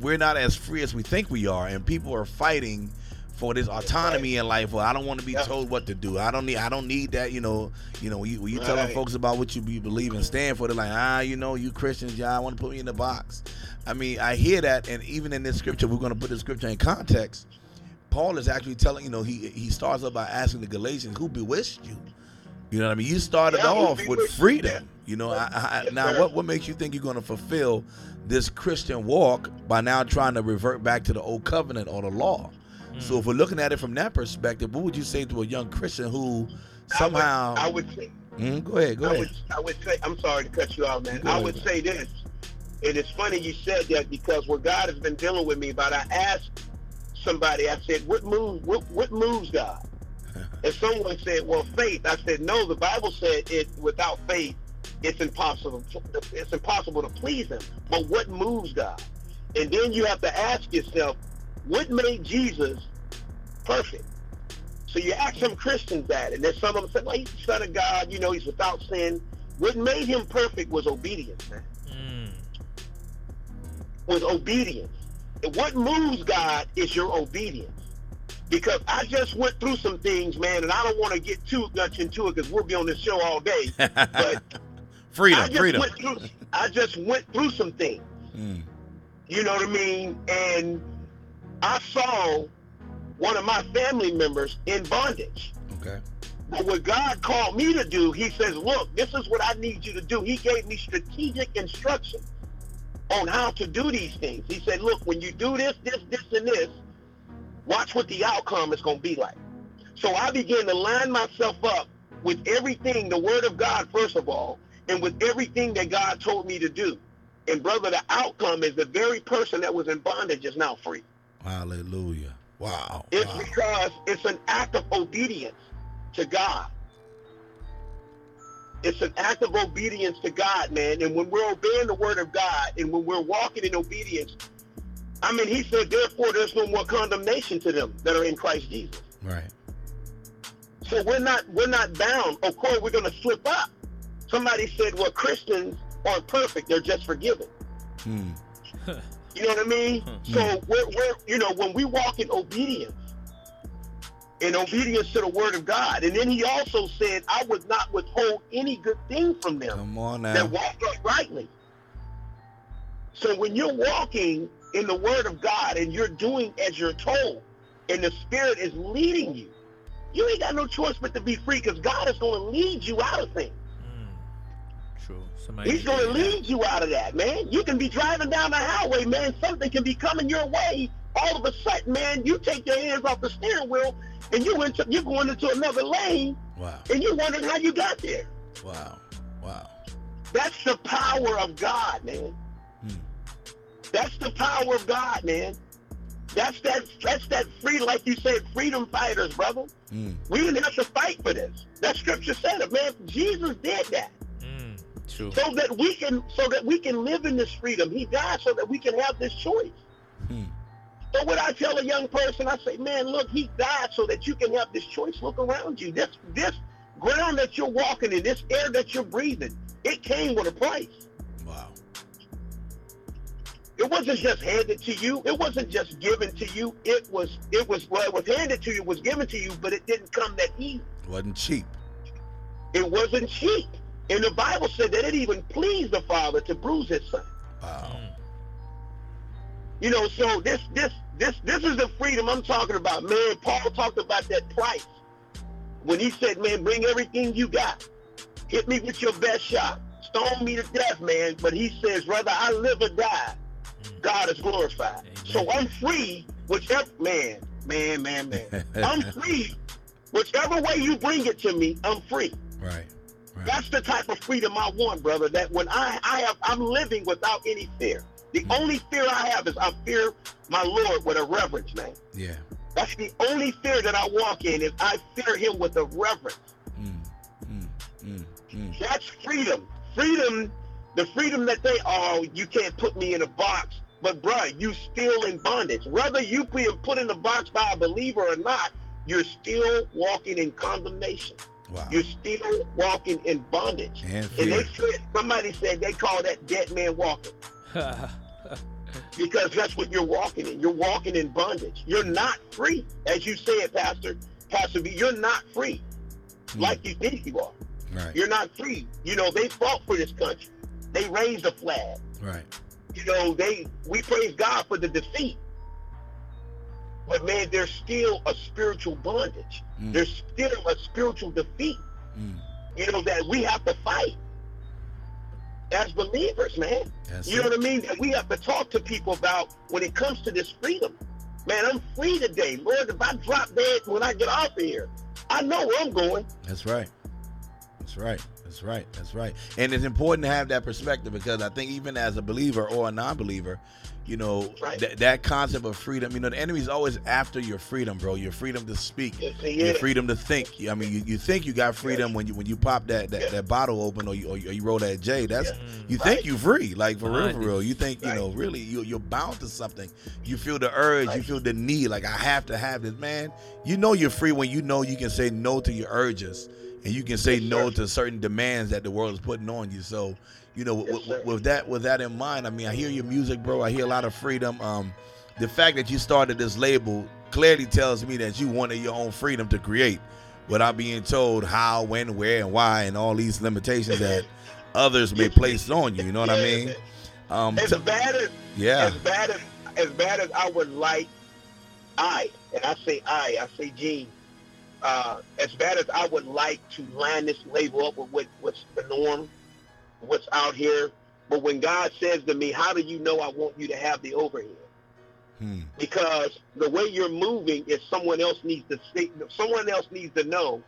we're not as free as we think we are, and people are fighting for this autonomy in life. Well, I don't want to be Yeah. told what to do. I don't need. I don't need that. You know. You know. When you, when you telling Right. folks about what you be believe and stand for, they're like, ah, you know, you Christians, y'all want to put me in the box. I mean, I hear that, and even in this scripture, we're going to put the scripture in context. Paul is actually telling, you know, he he starts up by asking the Galatians, "Who bewitched you?" You know what I mean? You started Yeah, off with freedom. You know, I, I, now what what makes you think you're going to fulfill this Christian walk by now trying to revert back to the old covenant or the law? So if we're looking at it from that perspective, what would you say to a young Christian who somehow? I would, I would say Mhm, go ahead, go I ahead. would, I would say, I'm sorry to cut you off, man. Go I ahead, would say this, and it's funny you said that because what God has been dealing with me about, I asked somebody, I said, what moves, what, what moves God? and someone said, well, faith. I said, no, the Bible said it without faith, it's impossible. It's impossible to please Him. But what moves God? And then you have to ask yourself, what made Jesus perfect? So you ask some Christians that, and then some of them say, well, he's the son of God, you know, he's without sin. What made him perfect was obedience, man. Mm. Was obedience. What moves God is your obedience. Because I just went through some things, man, and I don't want to get too much into it because we'll be on this show all day. But I freedom, just freedom. went through I just went through some things. Mm, You know what I mean? And I saw one of my family members in bondage. okay. But what God called me to do, he says, look, this is what I need you to do. He gave me strategic instruction on how to do these things. He said, look, when you do this, this, this, and this, watch what the outcome is going to be like. So I began to line myself up with everything, the word of God, first of all, and with everything that God told me to do. And brother, the outcome is the very person that was in bondage is now free. Hallelujah. Wow. It's wow. because it's an act of obedience to God. It's an act of obedience to God, man. And when we're obeying the word of God and when we're walking in obedience, I mean, he said, therefore, there's no more condemnation to them that are in Christ Jesus. Right. So we're not we're not bound. Of course, we're going to slip up. Somebody said, well, Christians aren't perfect; they're just forgiven. Hmm. You know what I mean? So we're, we're, you know, when we walk in obedience, in obedience to the word of God, and then he also said, I would not withhold any good thing from them Come on that walk uprightly. So when you're walking in the word of God and you're doing as you're told, and the Spirit is leading you, you ain't got no choice but to be free because God is going to lead you out of things. Mm. True. Somebody He's going to lead you out of that, man. You can be driving down the highway, man. Something can be coming your way. All of a sudden, man, you take your hands off the steering wheel and you into, you're going into another lane Wow. and you're wondering how you got there. Wow. Wow. That's the power of God, man. Hmm. That's the power of God, man. That's that. That's that free, like you said, freedom fighters, brother. Mm. We didn't have to fight for this. That scripture said it, man. Jesus did that. Mm. True. so that we can so that we can live in this freedom. He died so that we can have this choice. Hmm. So when I tell a young person, I say, man, look, he died so that you can have this choice. Look around you. This this ground that you're walking in, this air that you're breathing, it came with a price. Wow. It wasn't just handed to you. It wasn't just given to you. It was it was well, it was handed to you, it was given to you, but it didn't come that easy. It Wasn't cheap. It wasn't cheap. And the Bible said that it even pleased the Father to bruise his son. Wow. Mm. You know, so this this this this is the freedom I'm talking about, man. Paul talked about that price when he said, "Man, bring everything you got, hit me with your best shot, stone me to death, man." But he says, "Whether I live or die, God is glorified." So I'm free, whichever man, man, man, man. I'm free, whichever way you bring it to me. I'm free. Right. That's the type of freedom I want, brother. That when I, I have, I'm living without any fear. The only fear I have is I fear my Lord with a reverence, man. Yeah. That's the only fear that I walk in is I fear Him with a reverence. Mm, mm, mm, That's freedom. Freedom, the freedom that they are. You can't put me in a box, but bruh, you still in bondage. Whether you be put in a box by a believer or not, you're still walking in condemnation. Wow. You're still walking in bondage. And And they said, somebody said they call that dead man walking because that's what you're walking in. You're walking in bondage. You're not free, as you said, Pastor. Pastor V, you're not free like you think you are. Right. You're not free. You know, they fought for this country. They raised a flag. Right. You know, they we praise God for the defeat. But man, there's still a spiritual bondage. Mm. There's still a spiritual defeat. You know, that we have to fight as believers, man. That's you know it. what I mean? That we have to talk to people about when it comes to this freedom. Man, I'm free today. Lord, if I drop dead when I get off of here, I know where I'm going. That's right. That's right. That's right. That's right. And it's important to have that perspective because I think even as a believer or a non-believer, you know, that that concept of freedom, you know, the enemy's always after your freedom, bro. Your freedom to speak, he your freedom to think. I mean, you, you think you got freedom when you when you pop that that, that bottle open or you, or you, or you roll that J. That's mm. you think you free, like for real, for real. You think you know, really, you you're bound to something. You feel the urge, you feel the need, like I have to have this, man. You know you're free when you know you can say no to your urges and you can say no to certain demands that the world is putting on you. So, you know, with, with, with that with that in mind, I mean, I hear your music, bro. I hear a lot of freedom. Um, the fact that you started this label clearly tells me that you wanted your own freedom to create without being told how, when, where, and why, and all these limitations that others may place on you. You know what I mean? Um, as bad as yeah. as bad as as bad as I would like I, and I say I, I say Gene, uh, as bad as I would like to line this label up with what, what's the norm, what's out here, but when God says to me, how do you know I want you to have the overhead? Hmm. Because the way you're moving is someone else needs to see, someone else needs to know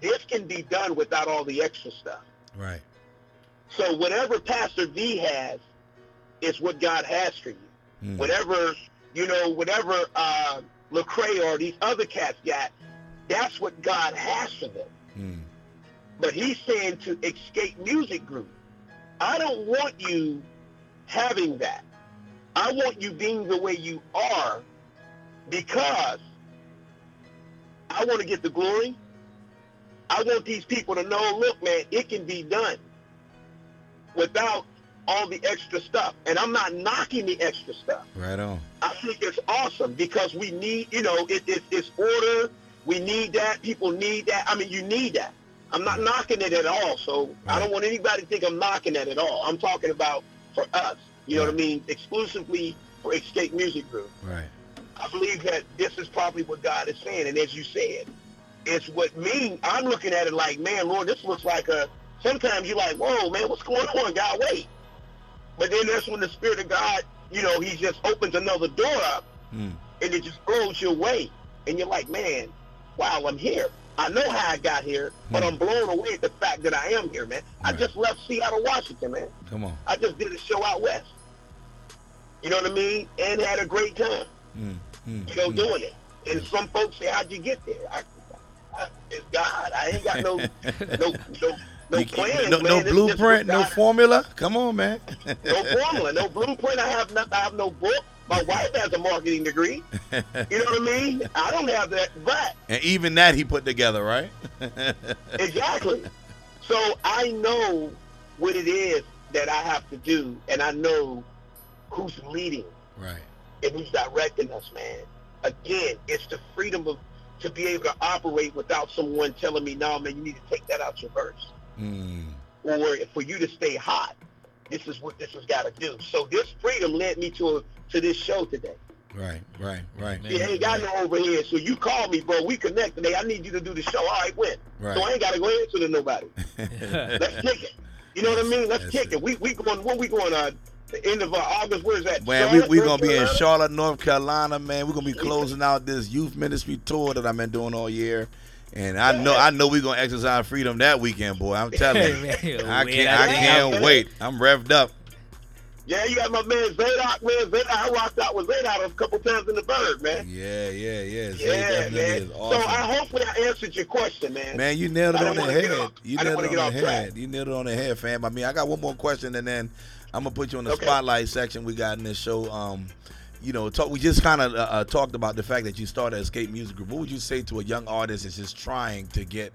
this can be done without all the extra stuff. Right. So whatever Pastor V has is what God has for you. Hmm. Whatever, you know, whatever uh, Lecrae or these other cats got, that's what God has for them. Hmm. But he's saying to Escape Music Group, I don't want you having that. I want you being the way you are because I want to get the glory. I want these people to know, look, man, it can be done without all the extra stuff. And I'm not knocking the extra stuff. Right on. I think it's awesome because we need, you know, it, it, it's order. We need that. People need that. I mean, you need that. I'm not knocking it at all. So I don't want anybody to think I'm knocking that at all. I'm talking about for us. You know what I mean? Exclusively for Escape Music Group. Right. I believe that this is probably what God is saying. And as you said, it's what me, I'm looking at it like, man, Lord, this looks like a, sometimes you're like, whoa, man, what's going on? God, wait. But then that's when the Spirit of God, you know, he just opens another door up Hmm. and it just blows your way. And you're like, man, wow, I'm here. I know how I got here, but I'm blown away at the fact that I am here, man. I just left Seattle, Washington, man. Come on. I just did a show out west. You know what I mean? And had a great time, Hmm. Hmm. you know, doing it. And some folks say, how'd you get there? I, I, it's God. I ain't got no, no, no, no plans, No, man. no blueprint, no formula. Come on, man. no formula, no blueprint. I have nothing. I have no book. My wife has a marketing degree. You know what I mean? I don't have that, but and even that he put together, right? exactly. So I know what it is that I have to do, and I know who's leading right. and who's directing us, man. Again, it's the freedom of to be able to operate without someone telling me, "No, man, you need to take that out your verse," Hmm. or for you to stay hot. This is what this has got to do. So this freedom led me to to this show today. Right, right, right. You ain't got no overhead, so you call me, bro. We connect today. I need you to do the show. All right, when? Right. So I ain't got to go answer to nobody. Let's kick it. You know what I mean? Let's That's kick it. We we going. What we going? Uh, the end of uh, August. Where's that? Man, we Charlotte, we North gonna be in Charlotte, North Carolina, man. We're gonna be closing out this youth ministry tour that I've been doing all year. And I know I know we're gonna exercise freedom that weekend, boy. I'm telling you. I can't I I can't can't- wait. I'm revved up. Yeah, you got my man Zadok, man. Zadok, I rocked out with Zadok a couple times in the Burgh, man. Yeah, yeah, yeah. Zay Yeah, man. is So. I hopefully I answered your question, man. Man, you nailed it I on the head. You nailed it on off the track. head. You nailed it on the head, fam. I mean, I got one more question, and then I'm gonna put you on the Okay. spotlight section we got in this show. Um, you know, talk, we just kind of uh, uh, talked about the fact that you started Escape Music Group. What would you say to a young artist that's just trying to get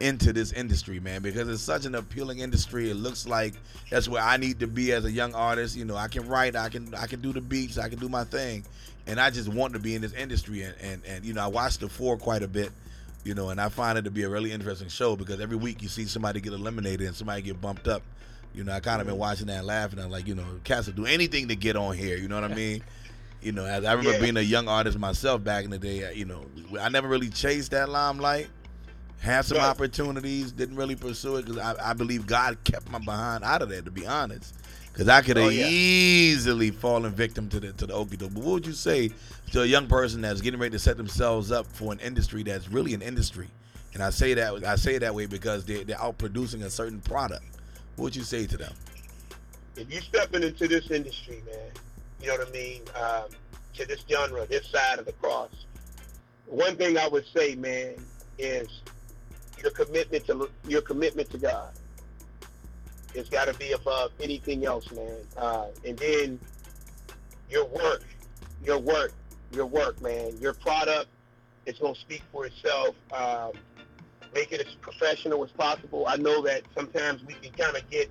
into this industry, man? Because it's such an appealing industry. It looks like that's where I need to be as a young artist. You know, I can write, I can, I can do the beats, I can do my thing, and I just want to be in this industry. And and, and you know, I watched the four quite a bit you know, and I find it to be a really interesting show because every week you see somebody get eliminated and somebody get bumped up. You know, I kind of been watching that laughing. I'm like, you know, cats will do anything to get on here. You know what I mean? You know, as I remember Yeah. being a young artist myself back in the day. You know, I never really chased that limelight. Had some Right. opportunities, didn't really pursue it because I, I believe God kept my behind out of there. To be honest, because I could have Oh, yeah. easily fallen victim to the to the okey doke. But what would you say to a young person that's getting ready to set themselves up for an industry that's really an industry? And I say that I say it that way because they they're out producing a certain product. What would you say to them? if you're stepping into this industry, man, you know what I mean, um, to this genre, this side of the cross, one thing I would say, man, is your commitment to your commitment to God. It's got to be above anything else, man. Uh, and then your work, your work, your work, man. Your product is going to speak for itself. Um, make it as professional as possible. I know that sometimes we can kind of get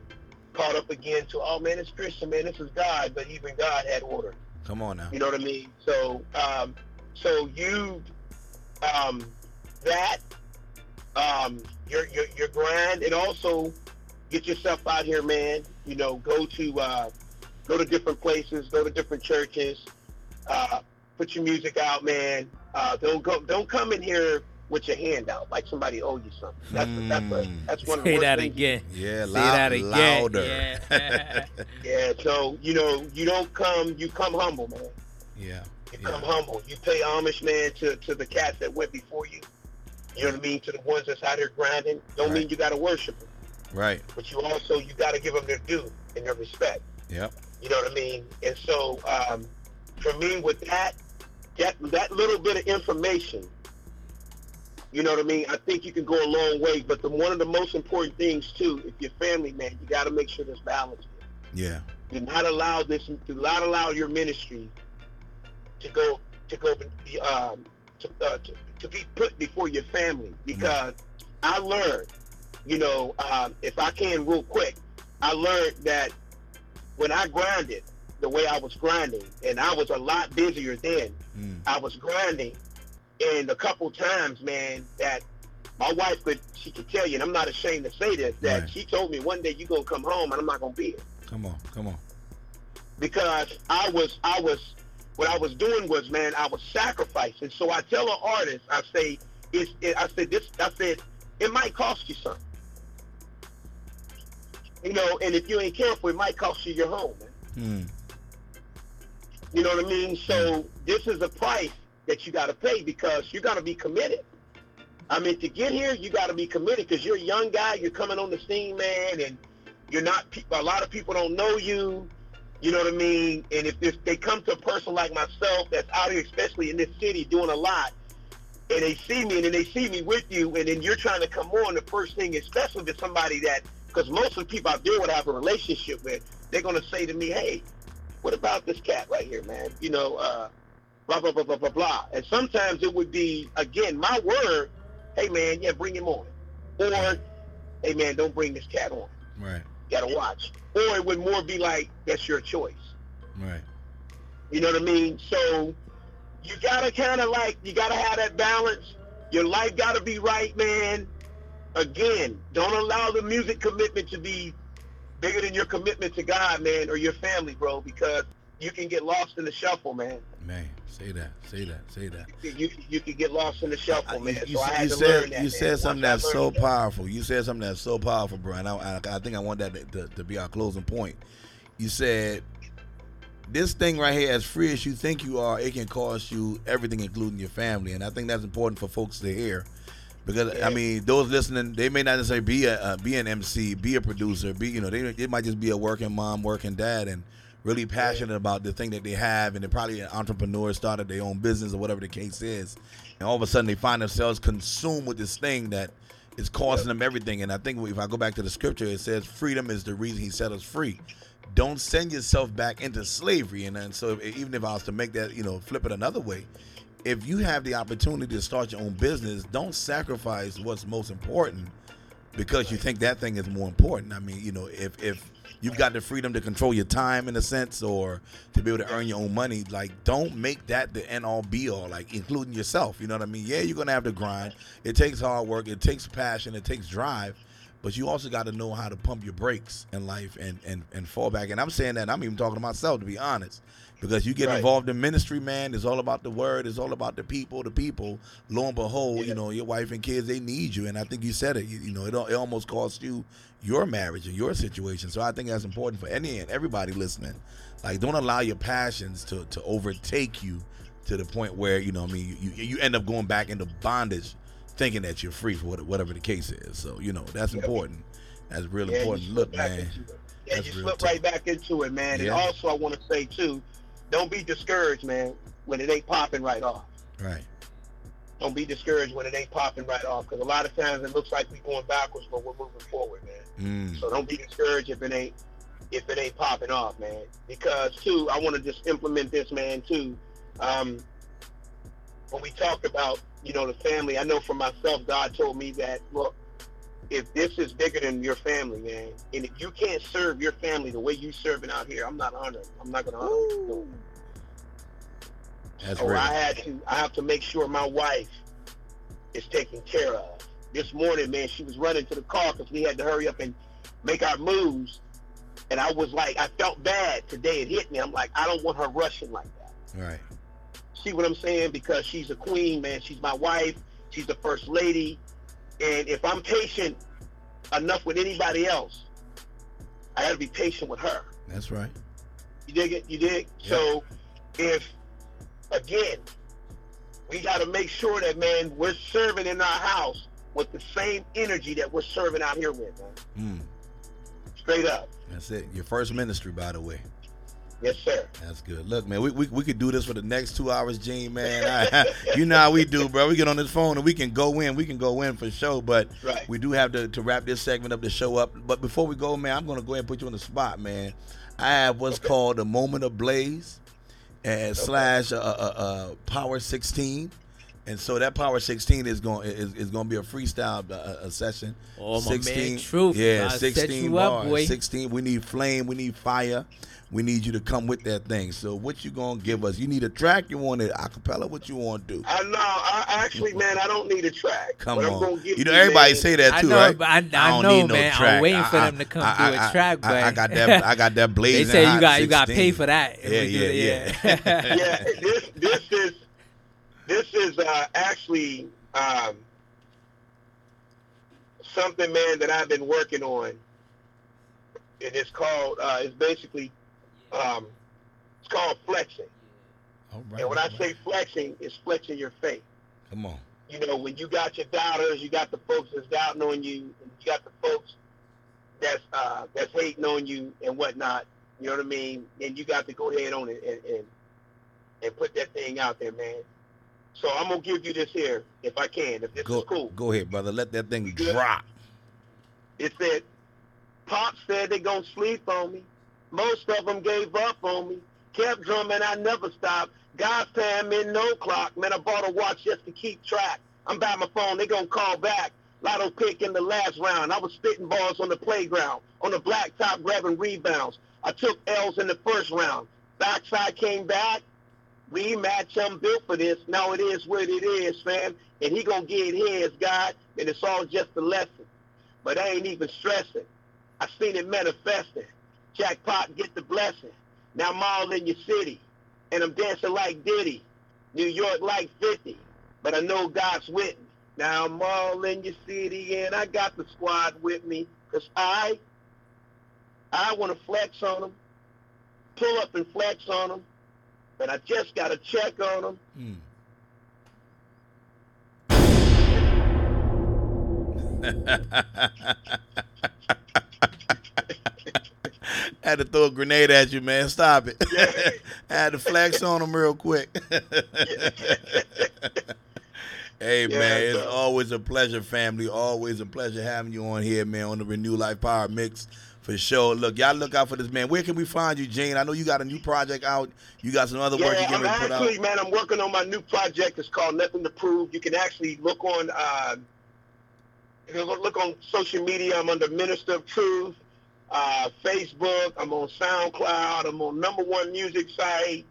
caught up again to, oh man, it's Christian, man, this is God, but even God had order. Come on now. You know what I mean? So, um, so you, um, that, um, your, your, your grind, and also get yourself out here, man. You know, go to, uh, go to different places, go to different churches, uh, put your music out, man. Uh, don't go, don't come in here with your hand out like somebody owe you something. That's, that's, a, that's one of the Say that things again. Yeah, Say loud, that again. louder. Yeah. Yeah, so you know, you don't come, you come humble, man. yeah. You yeah. come humble. You pay homage, man, to, to the cats that went before you. You know what I mean? To the ones that's out here grinding. Don't Right. mean you got to worship them, Right. but you also you got to give them their due and their respect. Yep. You know what I mean? And so, um, for me, with that, that that little bit of information, you know what I mean? I think you can go a long way. But the one of the most important things too, if you're family, man, you got to make sure there's balance. Yeah. do not allow this do not allow your ministry to go to go um, to, uh, to, to be put before your family because I learned you know um, if I can real quick I learned that when I grinded the way I was grinding and I was a lot busier then Mm. I was grinding and a couple times man that my wife could she could tell you and I'm not ashamed to say this that Right. she told me one day you gonna come home and I'm not gonna be here Come on. Come on. because I was I was what I was doing was man I was sacrificing. So I tell an artist I say it's it, I said this I said it might cost you something. You know, and if you ain't careful, it might cost you your home. Man. Mm. You know what I mean? So this is a price that you got to pay because you're going to be committed. I mean, to get here, you got to be committed because you're a young guy. You're coming on the scene, man, and you're not. A lot of people don't know you. You know what I mean? And if, if they come to a person like myself that's out here, especially in this city, doing a lot, and they see me, and then they see me with you, and then you're trying to come on, the first thing, especially to somebody that, because most of the people out there would have a relationship with, they're going to say to me, hey, what about this cat right here, man? You know, uh, blah, blah, blah, blah, blah, blah. And sometimes it would be, again, my word, hey, man, yeah, bring him on. Or, hey, man, don't bring this cat on. Right. Got to watch. Or it would more be like, that's your choice. Right. You know what I mean? So you gotta kind of like you gotta have that balance. Your life gotta be right, man. Again, don't allow the music commitment to be bigger than your commitment to God, man, or your family, bro. Because you can get lost in the shuffle, man. Man, say that, say that, say that. You you can get lost in the shuffle, man. You, so I had you to said that. you man. said something Once that's so that- powerful. You said something that's so powerful, Brian. I, I, I think I want that to, to be our closing point. You said this thing right here, as free as you think you are, it can cost you everything, including your family. And I think that's important for folks to hear. Because I mean, those listening, they may not necessarily be a uh, be an MC, be a producer, be you know, they they might just be a working mom, working dad, and really passionate about the thing that they have, and they're probably an entrepreneur, started their own business or whatever the case is, and all of a sudden they find themselves consumed with this thing that is costing them everything. And I think if I go back to the scripture, it says freedom is the reason He set us free. Don't send yourself back into slavery. And then so if, even if I was to make that, you know, flip it another way, if you have the opportunity to start your own business, don't sacrifice what's most important because you think that thing is more important. I mean, you know, if if you've got the freedom to control your time in a sense or to be able to earn your own money, like don't make that the end all be all, like including yourself. You know what I mean? Yeah, you're gonna have to grind. It takes hard work, it takes passion, it takes drive. But you also got to know how to pump your brakes in life and, and, and fall back. And I'm saying that I'm even talking to myself to be honest because you get Right. involved in ministry, man. It's all about the word. It's all about the people. The people. Lo and behold, you know your wife and kids they need you, and I think you said it. You, you know, it, it almost cost you your marriage and your situation. So I think that's important for any and everybody listening. Like, don't allow your passions to to overtake you to the point where you know, I mean, you you end up going back into bondage, thinking that you're free for whatever the case is. So you know, that's important. That's real Yeah, important. Look, man. Yeah, you slip tough. right back into it, man. And also, I want to say too, don't be discouraged, man, when it ain't popping right off. Right. Don't be discouraged when it ain't popping right off, because a lot of times it looks like we're going backwards, but we're moving forward, man. Mm. So don't be discouraged if it ain't if it ain't popping off, man. Because too, I want to just implement this, man, too. Um, when we talk about you know the family, I know for myself, God told me that look, if this is bigger than your family, man, and if you can't serve your family the way you serving out here, I'm not honored. I'm not gonna honor you. That's So real. I had to I have to make sure my wife is taken care of. This morning, man, she was running to the car because we had to hurry up and make our moves. And I was like, I felt bad today. It hit me. I'm like, I don't want her rushing like that. Right. See what I'm saying? Because she's a queen, man. She's my wife. She's the first lady. And if I'm patient enough with anybody else, I got to be patient with her. That's right. You dig it? You dig? So if again, we got to make sure that man, we're serving in our house with the same energy that we're serving out here with, man. Mm. Straight up. That's it. Your first ministry, by the way. Yes, sir. That's good. Look, man, we, we, we could do this for the next two hours, Gene, man. I, you know how we do, bro. We get on this phone and we can go in. We can go in for sure, but Right. we do have to, to wrap this segment up, the show up. But before we go, man, I'm going to go ahead and put you on the spot, man. I have what's called the Moment of Blaze and slash uh, uh, uh, Power 16. And so that Power 16 is going is, is going to be a freestyle uh, uh, session. Oh, my man, Truth. Yeah, I set 16 you up, bars. boy. 16. We need flame. We need fire. We need you to come with that thing. So what you gonna give us? You need a track? You want it a cappella? What you want to do? I know. I actually, man, I don't need a track. Come on. You know everybody man, say that I too, know, right? but I- I don't know, need no man. I'm track. waiting for I- them to come I- do a I- track, I, I got that. I got that They say you hot got you got 16. pay for that. if Yeah, yeah, yeah. yeah, this this is this is uh, actually um, something, man, that I've been working on, and it's called. Uh, it's basically um, it's called flexing. All right, And when I right. say flexing, it's flexing your faith. come on. You know, when you got your doubters, you got the folks that's doubting on you, and you got the folks that's uh, that's hating on you and whatnot. You know what I mean? And you got to go ahead on it and, and and put that thing out there, man. So I'm gonna give you this here, if I can, if this Go, is cool. go ahead, brother. Let that thing drop. It said, Pop said they gonna sleep on me. Most of them gave up on me. Kept drumming, I never stopped. God's time in no clock. Man, I bought a watch just to keep track. I'm by my phone, they gonna call back. Lotto pick in the last round. I was spitting balls on the playground, on the blacktop grabbing rebounds. I took L's in the first round. Backside came back. Rematch, I'm built for this. Now it is what it is, fam. And he gonna get his, God, and it's all just a lesson. But I ain't even stressing. I seen it manifesting. Jackpot, get the blessing. Now I'm all in your city, and I'm dancing like Diddy, New York like 50, but I know God's with me. Now I'm all in your city, and I got the squad with me, cause I, I want to flex on them, pull up and flex on them, but I just got to check on them. Mm. had to throw a grenade at you, man. Stop it. I had to flex on them real quick. hey, Yeah, man, it's always a pleasure, family. Always a pleasure having you on here, man, on the Renew Life Power Mix for sure. Look, y'all look out for this, man. Where can we find you, Gene? I know you got a new project out. You got some other work yeah, you're getting ready to put out. actually, man, I'm working on my new project. It's called Nothing to Prove. You can actually look on, uh, look on social media. I'm under Minister of Truth, uh, Facebook. I'm on SoundCloud. I'm on number one music site.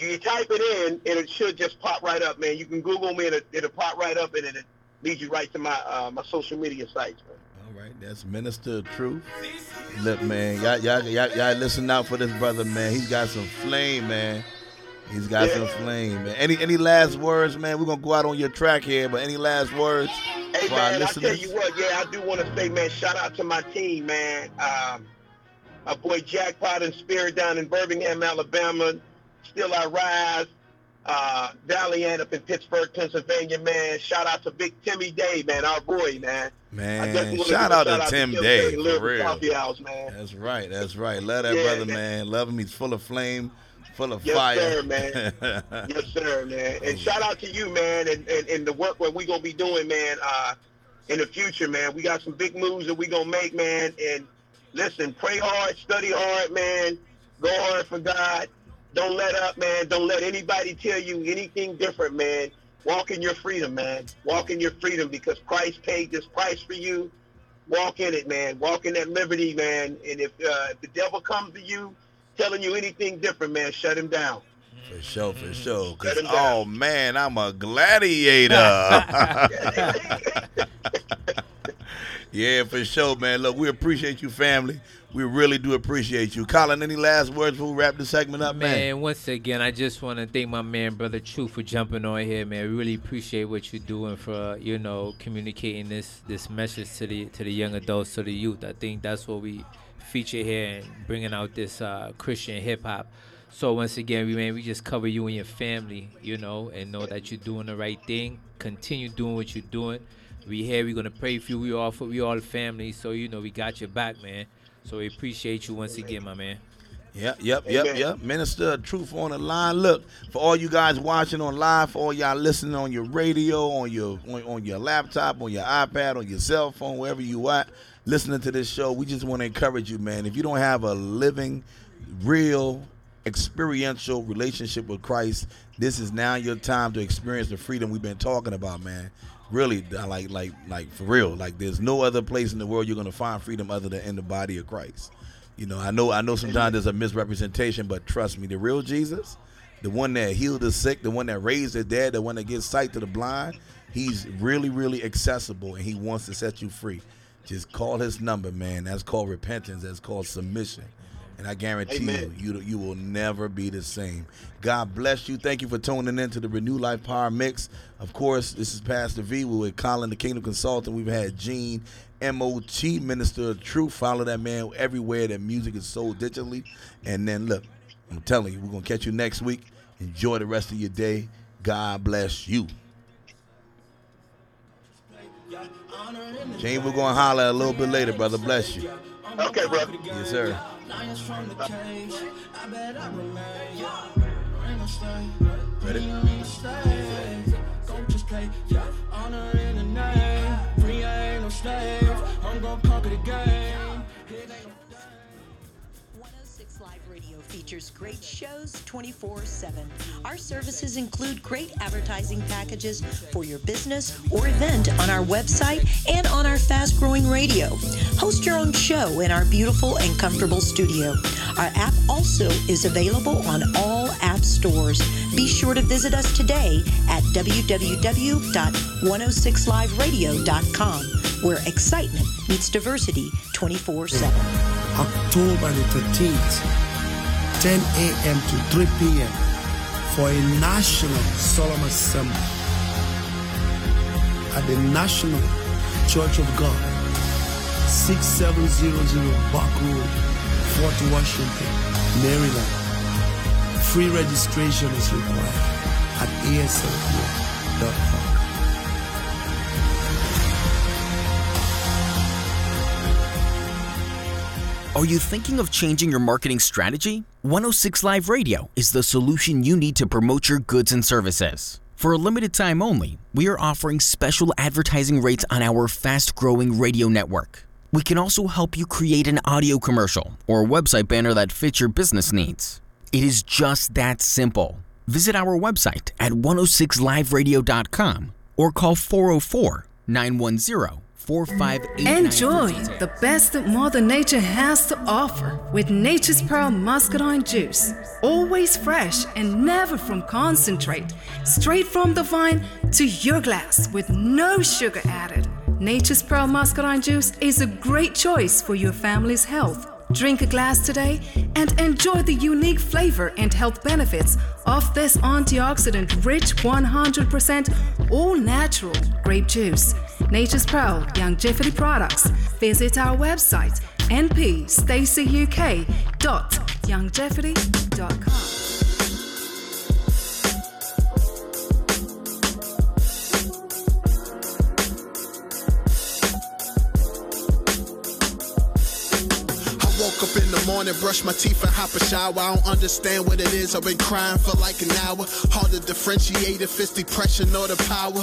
You type it in, and it should just pop right up, man. You can Google me, and it, it'll pop right up, and it leads you right to my uh, my social media sites, man. Right, that's Minister of Truth. Look, man, y'all, y'all, y'all, y'all listen out for this brother, man. He's got some flame, man. He's got some flame, man. Any any last words, man? We're gonna go out on your track here, but any last words Hey for our man, I tell you what, yeah, I do want to say, man, shout out to my team, man. Um, my boy Jackpot and Spirit down in Birmingham, Alabama. Still I rise. Uh, Valiant up in Pittsburgh, Pennsylvania, man. Shout out to Big Timmy Day, man, our boy, man. Man, definitely wanna shout a out to Tim Day, Tim for real. Coffee House, man. That's right, that's right. Love that Yeah, brother, man. man. Love him. He's full of flame, full of Yes, fire. sir, man. yes, sir, man. And shout out to you, man, and, and, and the work what we gonna be doing, man, uh, in the future, man. We got some big moves that we gonna make, man. And listen, pray hard, study hard, man. Go hard for God. Don't let up, man. Don't let anybody tell you anything different, man. Walk in your freedom, man. Walk in your freedom because Christ paid this price for you. Walk in it, man. Walk in that liberty, man. And if, uh, if the devil comes to you telling you anything different, man, shut him down. For sure, for sure. 'Cause, Shut him oh man, I'm a gladiator. yeah, for sure, man. Look, we appreciate you, family. We really do appreciate you. Colin, any last words before we wrap the segment up, man? Man, once again, I just want to thank my man, brother True, for jumping on here, man. We really appreciate what you're doing for, you know, communicating this this message to the to the young adults, to the youth. I think that's what we feature here and bringing out this uh, Christian hip hop. So once again, we man, we just cover you and your family, you know, and know that you're doing the right thing. Continue doing what you're doing. We here. We're gonna pray for you. We all for we all family. So you know we got your back, man. So we appreciate you once again, my man. Yep, yep, yep, Amen. yep. Minister of Truth on the line. Look, for all you guys watching on live, for all y'all listening on your radio, on your on, on your laptop, on your iPad, on your cell phone, wherever you at, listening to this show, we just want to encourage you, man. If you don't have a living, real, experiential relationship with Christ, this is now your time to experience the freedom we've been talking about, man. Really, like, like, like for real. Like, there's no other place in the world you're gonna find freedom other than in the body of Christ. You know, I know, I know. Sometimes there's a misrepresentation, but trust me, the real Jesus, the one that healed the sick, the one that raised the dead, the one that gives sight to the blind, he's really, really accessible, and he wants to set you free. Just call his number, man. That's called repentance. That's called submission. And I guarantee Amen. you, you, you will never be the same. God bless you. Thank you for tuning in to the Renew Life Power Mix. Of course, this is Pastor V. We're with Colin, the Kingdom Consultant. We've had Gene, MOT, Minister of Truth. Follow that man everywhere that music is sold digitally. And then, look, I'm telling you, we're going to catch you next week. Enjoy the rest of your day. God bless you. Gene, we're going to holler a little bit later, brother. Bless you. Okay, brother. Yes, sir. Lions from the cage. I bet I remain. Ain't no stay. Ready? Ain't no stay. Go just play. Yeah. Honor in the name. Free, I ain't no slave. I'm gonna conquer the game. Features great shows 24 7. Our services include great advertising packages for your business or event on our website and on our fast growing radio. Host your own show in our beautiful and comfortable studio. Our app also is available on all app stores. Be sure to visit us today at www.106liveradio.com, where excitement meets diversity 24 7. October the 13th, 10 a.m. to 3 p.m. for a national solemn assembly at the National Church of God, 6700 Bock Road, Fort Washington, Maryland. Free registration is required at aslpn.com. Are you thinking of changing your marketing strategy? 106 Live Radio is the solution you need to promote your goods and services. For a limited time only, we are offering special advertising rates on our fast growing radio network. We can also help you create an audio commercial or website banner that fits your business needs. It is just that simple. Visit our website at 106liveradio.com or call 404 910 4589. Enjoy the best that Mother Nature has to offer with Nature's Pearl Muscadine Juice. Always fresh and never from concentrate. Straight from the vine to your glass with no sugar added. Nature's Pearl Muscadine Juice is a great choice for your family's health. Drink a glass today and enjoy the unique flavor and health benefits of this antioxidant rich 100% all natural grape juice. Nature's Pearl Longevity Products. Visit our website npstacyuk.longevity.com. woke up in the morning, brush my teeth and hop a shower. I don't understand what it is. I've been crying for like an hour. Hard to differentiate if it's depression or the power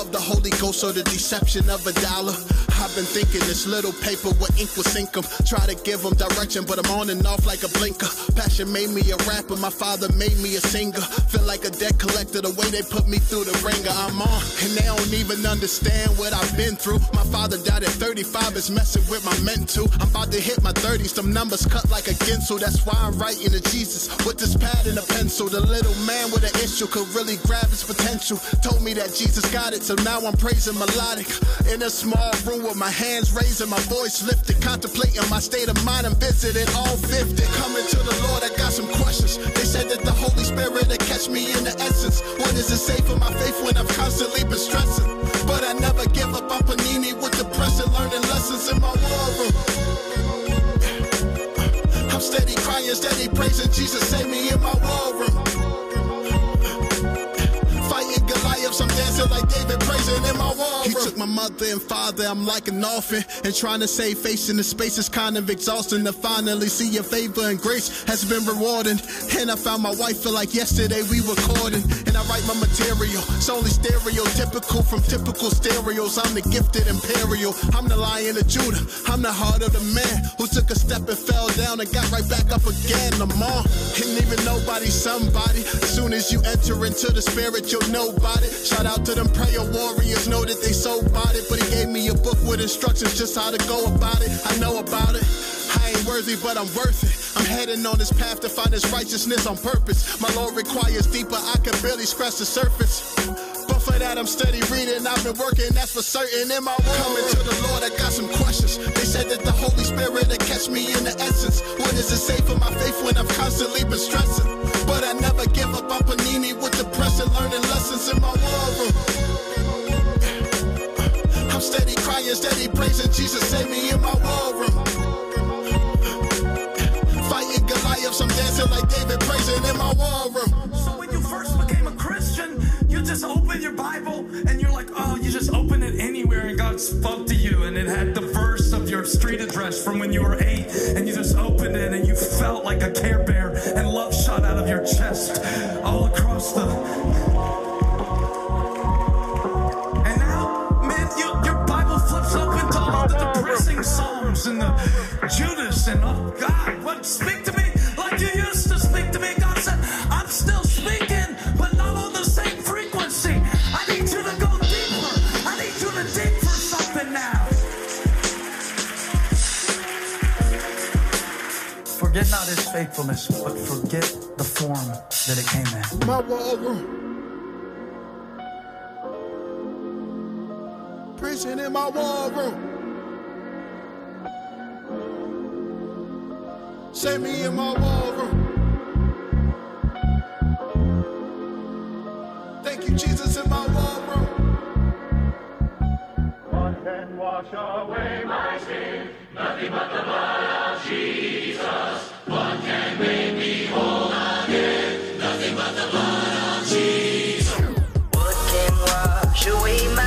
of the Holy Ghost or the deception of a dollar. I've been thinking this little paper with ink will sink 'em. Try to give 'em direction, but I'm on and off like a blinker. Passion made me a rapper, my father made me a singer. Feel like a debt collector the way they put me through the ringer. I'm on, and they don't even understand what I've been through. My father died at 35, it's messing with my mental. I'm about to hit my 30s, some numbers cut like a ginsel. That's why I'm writing to Jesus with this pad and a pencil. The little man with an issue could really grab his potential. Told me that Jesus got it, so now I'm praising melodic. In a small room with my hands raised and my voice lifted, contemplating my state of mind and visiting all 50. Coming to the Lord, I got some questions. They said that the Holy Spirit will catch me in the essence. What does it say for my faith when I've constantly been stressing? But I never give up on Panini with depression, learning lessons in my war room. I'm steady crying, steady praising Jesus, save me in my war room. I'm dancing like David, praising in my room. He took my mother and father, I'm like an orphan. And trying to save face in the space is kind of exhausting to finally see your favor and grace has been rewarding. And I found my wife, feel like yesterday we were recording. And I write my material, it's only stereotypical from typical stereos. I'm the gifted imperial, I'm the lion of Judah. I'm the heart of the man who took a step and fell down and got right back up again. I'm on, and even nobody's somebody. As soon as you enter into the spirit, you'll it. Shout out to them prayer warriors, know that they so about it. But he gave me a book with instructions just how to go about it. I know about it. I ain't worthy, but I'm worth it. I'm heading on this path to find this righteousness on purpose. My Lord requires deeper, I can barely scratch the surface. But for that, I'm steady reading. I've been working, that's for certain. In my world, coming to the Lord, I got some questions. They said that the Holy Spirit will catch me in the essence. What does it say for my faith when I've constantly been stressing? But I never give up on Panini with depression, learning lessons in my war room. I'm steady crying, steady praising Jesus, save me in my war room. Fighting Goliaths, I'm dancing like David, praising in my war room. So when you first became a Christian, you just open your Bible and you're like, oh, you just open it anywhere and God spoke to you and it had the your street address from when you were eight and you just opened it and you felt like a Care Bear and love shot out of your chest all across the. And now, man, you, your Bible flips open to all the depressing Psalms and the Judas and oh God, what speak to me Forget not his faithfulness, but forget the form that it came in. My wall room. Preaching in my war room. Save me in my war room. Thank you, Jesus, in my war room. Wash away my sin? Nothing but the blood of Jesus. What can make me whole again? Nothing but the blood of Jesus. What can wash away my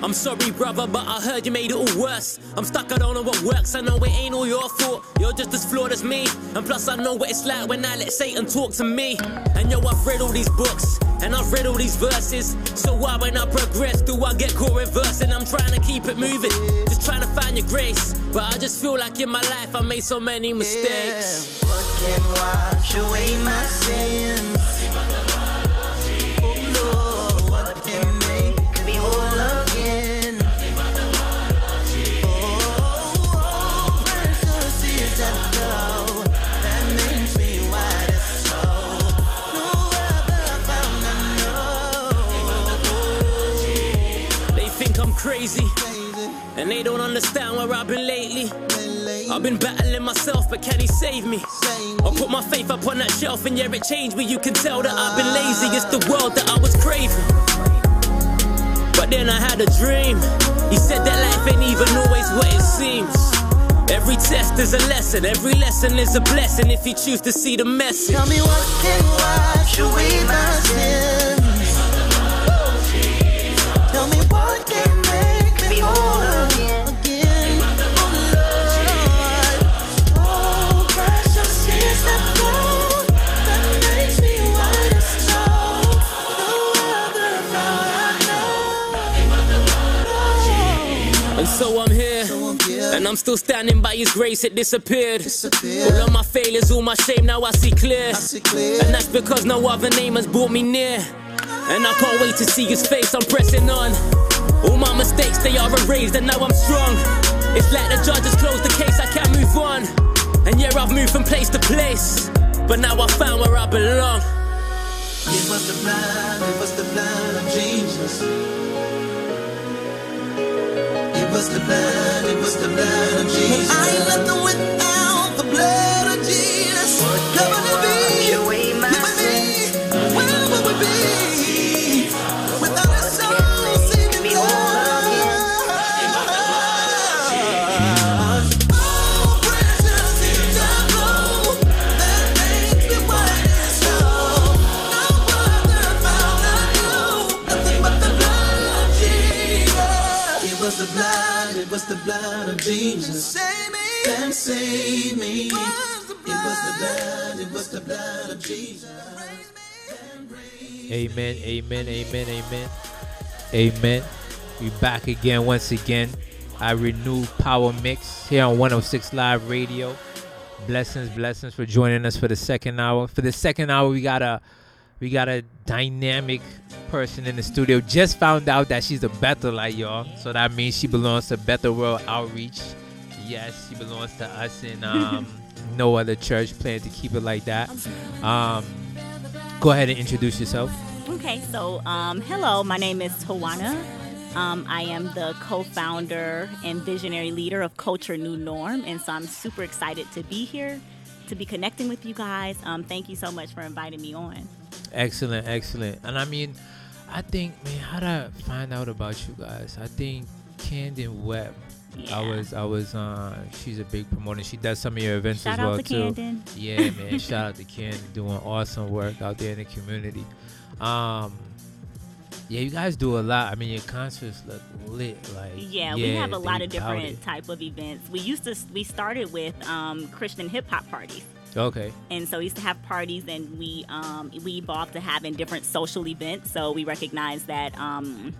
I'm sorry, brother, but I heard you made it all worse. I'm stuck, I don't know what works. I know it ain't all your fault. You're just as flawed as me. And plus, I know what it's like when I let Satan talk to me. And yo, I've read all these books, and I've read all these verses. So why, when I progress, do I get caught reversing? I'm trying to keep it moving, just trying to find your grace. But I just feel like in my life, I made so many mistakes. Can wash away my sins? And they don't understand where I've been lately. I've been battling myself, but can he save me? I put my faith up on that shelf, and yeah, it changed me. You can tell that I've been lazy. It's the world that I was craving. But then I had a dream. He said that life ain't even always what it seems. Every test is a lesson, every lesson is a blessing if you choose to see the message. Tell me what can wash away my sins. I'm still standing by His grace. It disappeared. All of my failures, all my shame, now I see clear. And that's because no other name has brought me near. And I can't wait to see His face. I'm pressing on. All my mistakes, they are erased, and now I'm strong. It's like the judge has closed the case. I can't move on. And yeah, I've moved from place to place, but now I found where I belong. It was the blood, it was the blood of Jesus. It was the blood, it was the blood of Jesus. I ain't nothing without the blood of Jesus. On and be, was the blood of Jesus. Save me and save me. It was the blood, it was the blood of Jesus. Amen, amen, amen, amen. Amen. We back again once again. I renew Power Mix here on 106 Live Radio. Blessings, blessings for joining us for the second hour. For the second hour, we got a we got a dynamic person in the studio. Just found out that she's a Bethelite, y'all. So that means she belongs to Bethel World Outreach. Yes, she belongs to us and um, no other church. Plan to keep it like that. Um, go ahead and introduce yourself. Okay, so um, hello, my name is Tawana. Um, I am the co-founder and visionary leader of Culture New Norm, and so I'm super excited to be here, to be connecting with you guys. Um, thank you so much for inviting me on. Excellent, excellent. And I mean, I think, man, how did I find out about you guys? I think Camden Webb. I was, I was. Uh, she's a big promoter. She does some of your events Shout as out well to too. Camden. Yeah, man. shout out to Camden doing awesome work out there in the community. Um, yeah, you guys do a lot. I mean, your concerts look lit. Like, Yeah, we have a lot of different it. type of events. We used to we started with um, Christian hip hop parties. Okay. And so we used to have parties, and we um, we evolved to having different social events. So we recognized that. Um,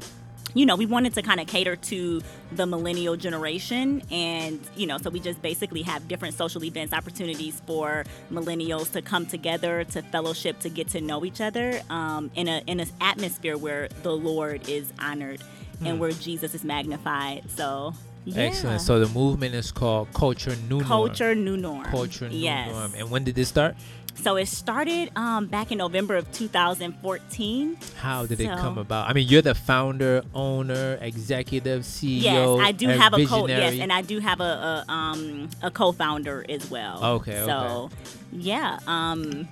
you know, we wanted to kind of cater to the millennial generation. And, you know, so we just basically have different social events, opportunities for millennials to come together, to fellowship, to get to know each other um, in, a, in an atmosphere where the Lord is honored and Hmm. where Jesus is magnified. So, Yeah. Excellent. So the movement is called Culture New Norm. Culture New Norm. Culture New Yes. Norm. And when did this start? So it started um, back in November of 2014. How did it come about? I mean, you're the founder, owner, executive, CEO. Yes, I do have a co. Yes, visionary. and I do have a, a um a co-founder as well. Okay, So, yeah, um,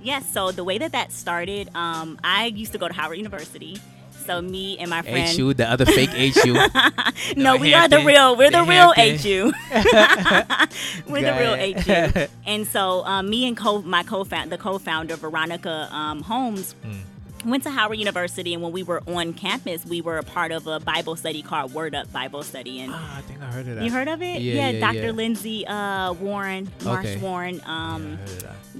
yes. so the way that that started, um, I used to go to Howard University. So me and my friend. HU, the other fake HU. no, we are the real. We're the, The real. HU. we're the real. HU. And so um, me and co my co-founder, the co-founder Veronica um, Holmes. Hmm. Went to Howard University, and when we were on campus, we were a part of a Bible study called Word Up Bible Study. And I think I heard of that. you heard of it? Yeah, yeah, Dr. yeah. Lindsay uh, Warren, Marsh Okay. Warren, um,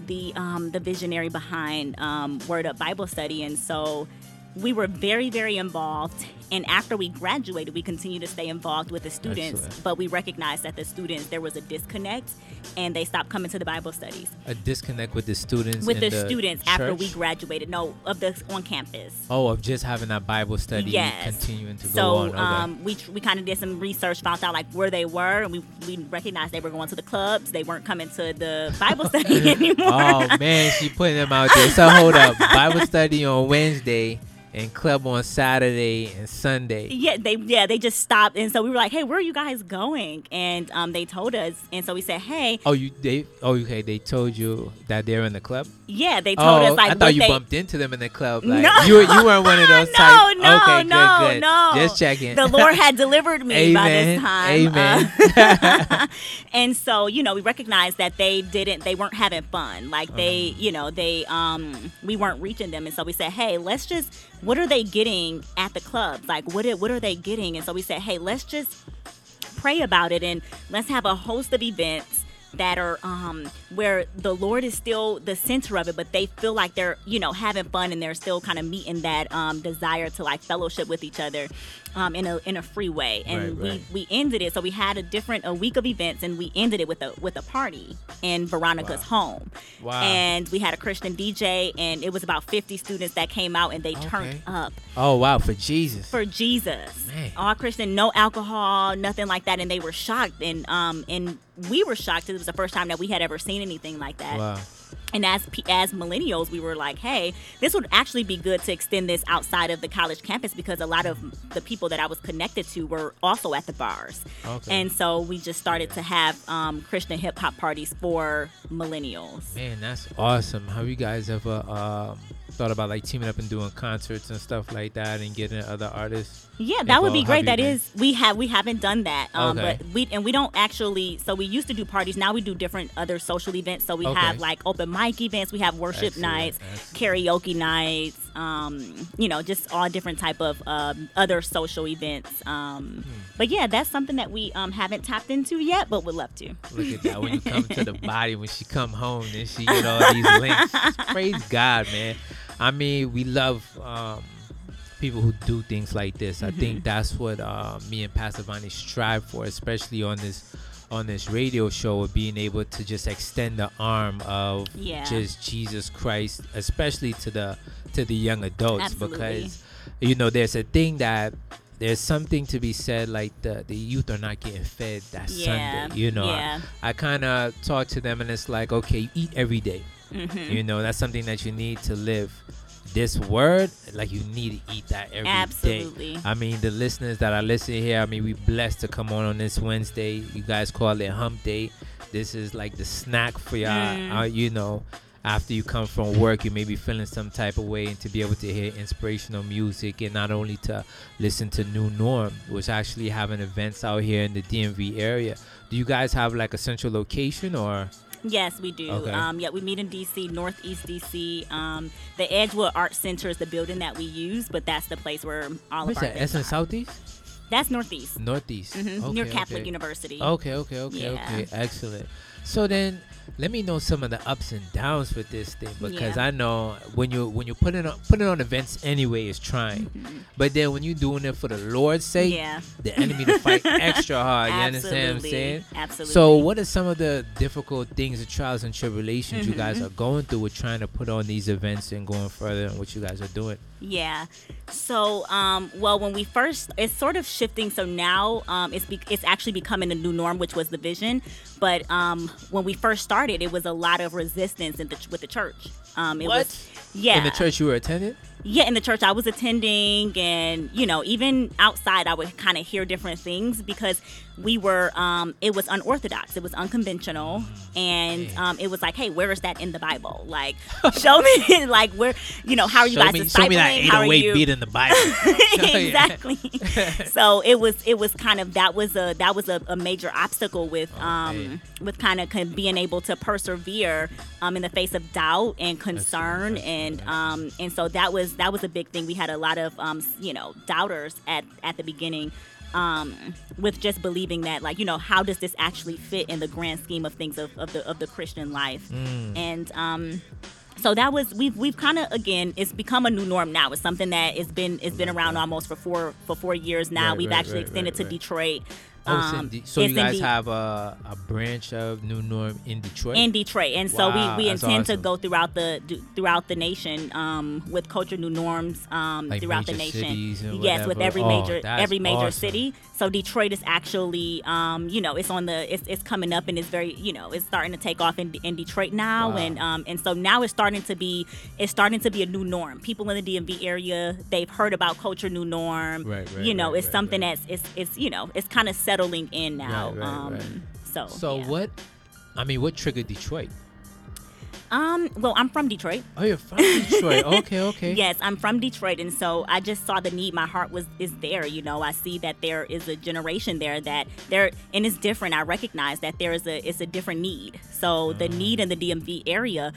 the um, the visionary behind um, Word Up Bible Study, and so we were very very involved. And after we graduated, we continued to stay involved with the students, Excellent. but we recognized that the students there was a disconnect, and they stopped coming to the Bible studies A disconnect with the students. with in the, students after we graduated. No, of the on campus. Oh, of just having that Bible study Yes. continuing to go so. Okay. um, we we kind of did some research, found out like where they were, and we we recognized they were going to the clubs. They weren't coming to the Bible study anymore. oh man, she putting them out there. So hold up, Bible study on Wednesday and club on Saturday and Sunday. Yeah, they yeah they just stopped, and so we were like, "Hey, where are you guys going?" And um, they told us, and so we said, "Hey, Oh, you they oh okay they told you that they're in the club. yeah." They told oh, us like I thought you they, bumped into them in the club. Like No. you you weren't one of those no, types. no, okay, no, good, good. no. Just checking. The Lord had delivered me by this time. amen. Uh, and so, you know, we recognized that they didn't, they weren't having fun. Like they, Uh-huh. you know, they, um, we weren't reaching them. And so we said, hey, let's just, what are they getting at the clubs? Like, what, what are they getting? And so we said, hey, let's just pray about it and let's have a host of events that are um where the Lord is still the center of it, but they feel like they're you know having fun and they're still kind of meeting that um desire to like fellowship with each other um in a in a free way. And Right, right. we we ended it so we had a different a week of events and we ended it with a with a party in Veronica's home. Wow. And we had a Christian DJ and it was about 50 students that came out and they turned up Oh wow, for Jesus. for Jesus. Man. All Christian, no alcohol, nothing like that, and they were shocked, and um, and we were shocked. It was the first time that we had ever seen anything like that. Wow. And as as millennials, we were like, hey, this would actually be good to extend this outside of the college campus because a lot of the people that I was connected to were also at the bars. Okay. And so we just started to have um, Christian hip hop parties for millennials. Man, that's awesome. Have you guys ever um, thought about like teaming up and doing concerts and stuff like that and getting other artists? Yeah, that would be great. That been- is, we have we haven't done that, um, Okay. but we and we don't actually. So we used to do parties. Now we do different other social events. So we Okay. have like open mic events. We have worship nights, karaoke nights. Um, you know, just all different type of um, other social events. Um, Hmm. But yeah, that's something that we um, haven't tapped into yet, but would love to. Look at that. When you come to the body, when she come home, then she get all these links. Praise God, man. I mean, we love um, people who do things like this. I think Mhm. that's what uh, me and Pastor Vani strive for, especially on this on this radio show of being able to just extend the arm of Yeah. just Jesus Christ, especially to the to the young adults Absolutely. because you know there's a thing that there's something to be said like the the youth are not getting fed that Yeah, Sunday. You know, I- yeah. I, kind of talk to them and it's like, okay, you eat every day. Mhm. You know, that's something that you need to live. This word, like you need to eat that every day. Absolutely. I mean, the listeners that are listening here, I mean, we blessed to come on on this Wednesday. You guys call it Hump Day. This is like the snack for y'all. Mm. Uh, you know, after you come from work, you may be feeling some type of way, and to be able to hear inspirational music, and not only to listen to New Norm, which actually having events out here in the DMV area. Do you guys have like a central location or? Yes, we do. Okay. Um, yeah, we meet in DC, Northeast DC. Um, the Edgewood Art Center is the building that we use, but that's the place where all of our that? Essence are. Southeast? That's Northeast. Northeast. Mhm, Okay, near Catholic okay. University. Okay, okay, okay, Yeah. okay. Excellent. So then, let me know some of the ups and downs with this thing because Yeah. I know when you when you put it on putting on events anyway is trying, but then when you're doing it for the Lord's sake, Mm-hmm. Yeah. the enemy to fight extra hard. You understand what I'm saying? Absolutely. So, what are some of the difficult things, the trials and tribulations you guys Mhm. are going through with trying to put on these events and going further in what you guys are doing? Yeah. So, um, well, when we first, it's sort of shifting. So now, um, it's be- it's actually becoming a new norm, which was the vision. But um, when we first started, it was a lot of resistance in the, with the church. Um, it What? was, yeah. In the church you were attending? yeah, in the church I was attending, and you know, even outside, I would kind of hear different things because we were. Um, it was unorthodox. It was unconventional, and um, it was like, hey, where is that in the Bible? Like, show me, like, where, you know, how are you show guys me, discipling? show me that 808 you? beat in the Bible. exactly. so it was it was kind of that was a that was a, a major obstacle with um with kind of being able to persevere um in the face of doubt and concern and um and so that was that was a big thing. We had a lot of um you know doubters at at the beginning um, with just believing that, like, you know, how does this actually fit in the grand scheme of things of, of the of the Christian life? Mm. And um, so that was we've we've kind of again it's become a new norm now. It's something that has been it's been around almost for four for four years now. Right, we've right, actually right, extended to. Detroit. Oh, Um, so you guys have a, a branch of New Norm in Detroit? in Detroit, and so Wow, we, we intend to go throughout the throughout the nation um, with culture new norms um, Like throughout the nation. yes, with every Oh, major every major awesome. city. So Detroit is actually um, you know it's on the it's, it's coming up and it's very you know it's starting to take off in, in Detroit now, Wow. and um, and so now it's starting to be it's starting to be a new norm. People in the DMV area they've heard about culture new norm. Right, right, you know right, it's right, something that's it's it's you know it's kind of settling in now. Right, right, um, right. So So yeah. what? I mean, what triggered Detroit? Um, well, I'm from Detroit. Oh, you're from Detroit. okay, okay. Yes, I'm from Detroit, and so I just saw the need. My heart was is there. You know, I see that there is a generation there that there, and it's different. I recognize that there is a it's a different need. So the need in the DMV area.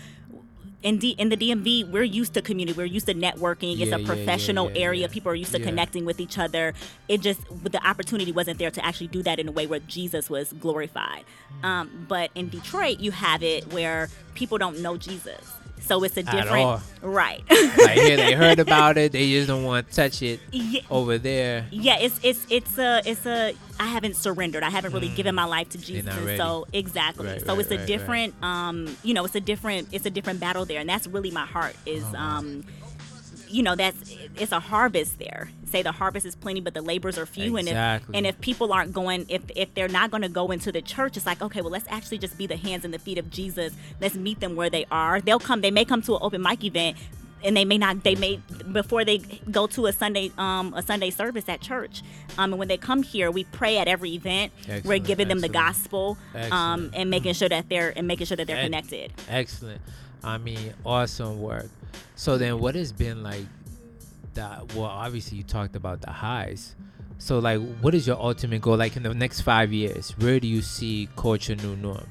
In, D, in the DMV, we're used to community. We're used to networking. it's Yeah, a professional yeah, yeah, area. People are used to connecting with each other. It just, the opportunity wasn't there to actually do that in a way where Jesus was glorified. Um, but in Detroit, you have it where people don't know Jesus. So it's a different, right? like here, they heard about it. They just don't want to touch it Yeah. over there. Yeah, it's it's it's a it's a I haven't surrendered. I haven't really given my life to Jesus. not and ready. so exactly. Right, so right, it's a right, different um you know, it's a different it's a different battle there and that's really my heart is Uh-huh. um you know that's it's a harvest there. Say the harvest is plenty, but the labors are few. And if and if people aren't going, if if they're not going to go into the church, it's like okay, well let's actually just be the hands and the feet of Jesus. Let's meet them where they are. They'll come. They may come to an open mic event, and they may not. They may before they go to a Sunday um a Sunday service at church. Um, and when they come here, we pray at every event. We're Excellent, giving them the excellent. gospel. Um, and making sure that they're and making sure that they're Ed- connected. Excellent. I mean, awesome work. So then, what has been like the? Well, obviously you talked about the highs. So like, what is your ultimate goal? Like in the next five years, where do you see culture new norm?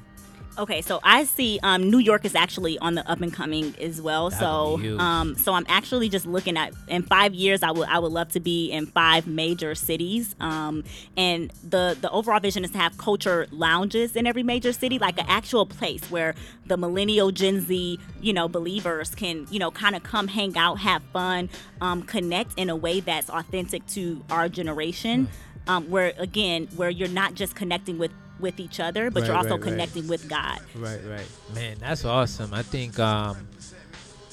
Okay, so I see um, New York is actually on the up and coming as well. That so, would be huge. um, so I'm actually just looking at in five years. I would I would love to be in five major cities. Um, and the the overall vision is to have culture lounges in every major city, like an actual place where the millennial Gen Z, you know, believers can you know kind of come hang out, have fun, um, connect in a way that's authentic to our generation. Hmm. Um, where again, where you're not just connecting with with each other, but Right, you're also right, right. connecting with God. Right, right. Man, that's awesome. I think um,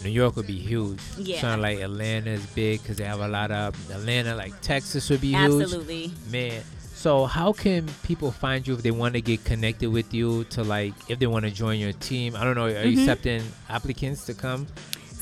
New York would be huge. Yeah. Sound like Atlanta is big because they have a lot of Atlanta, like Texas would be huge. Absolutely. Man. So how can people find you if they want to get connected with you to like if they want to join your team? I don't know. Are you Mhm. accepting applicants to come?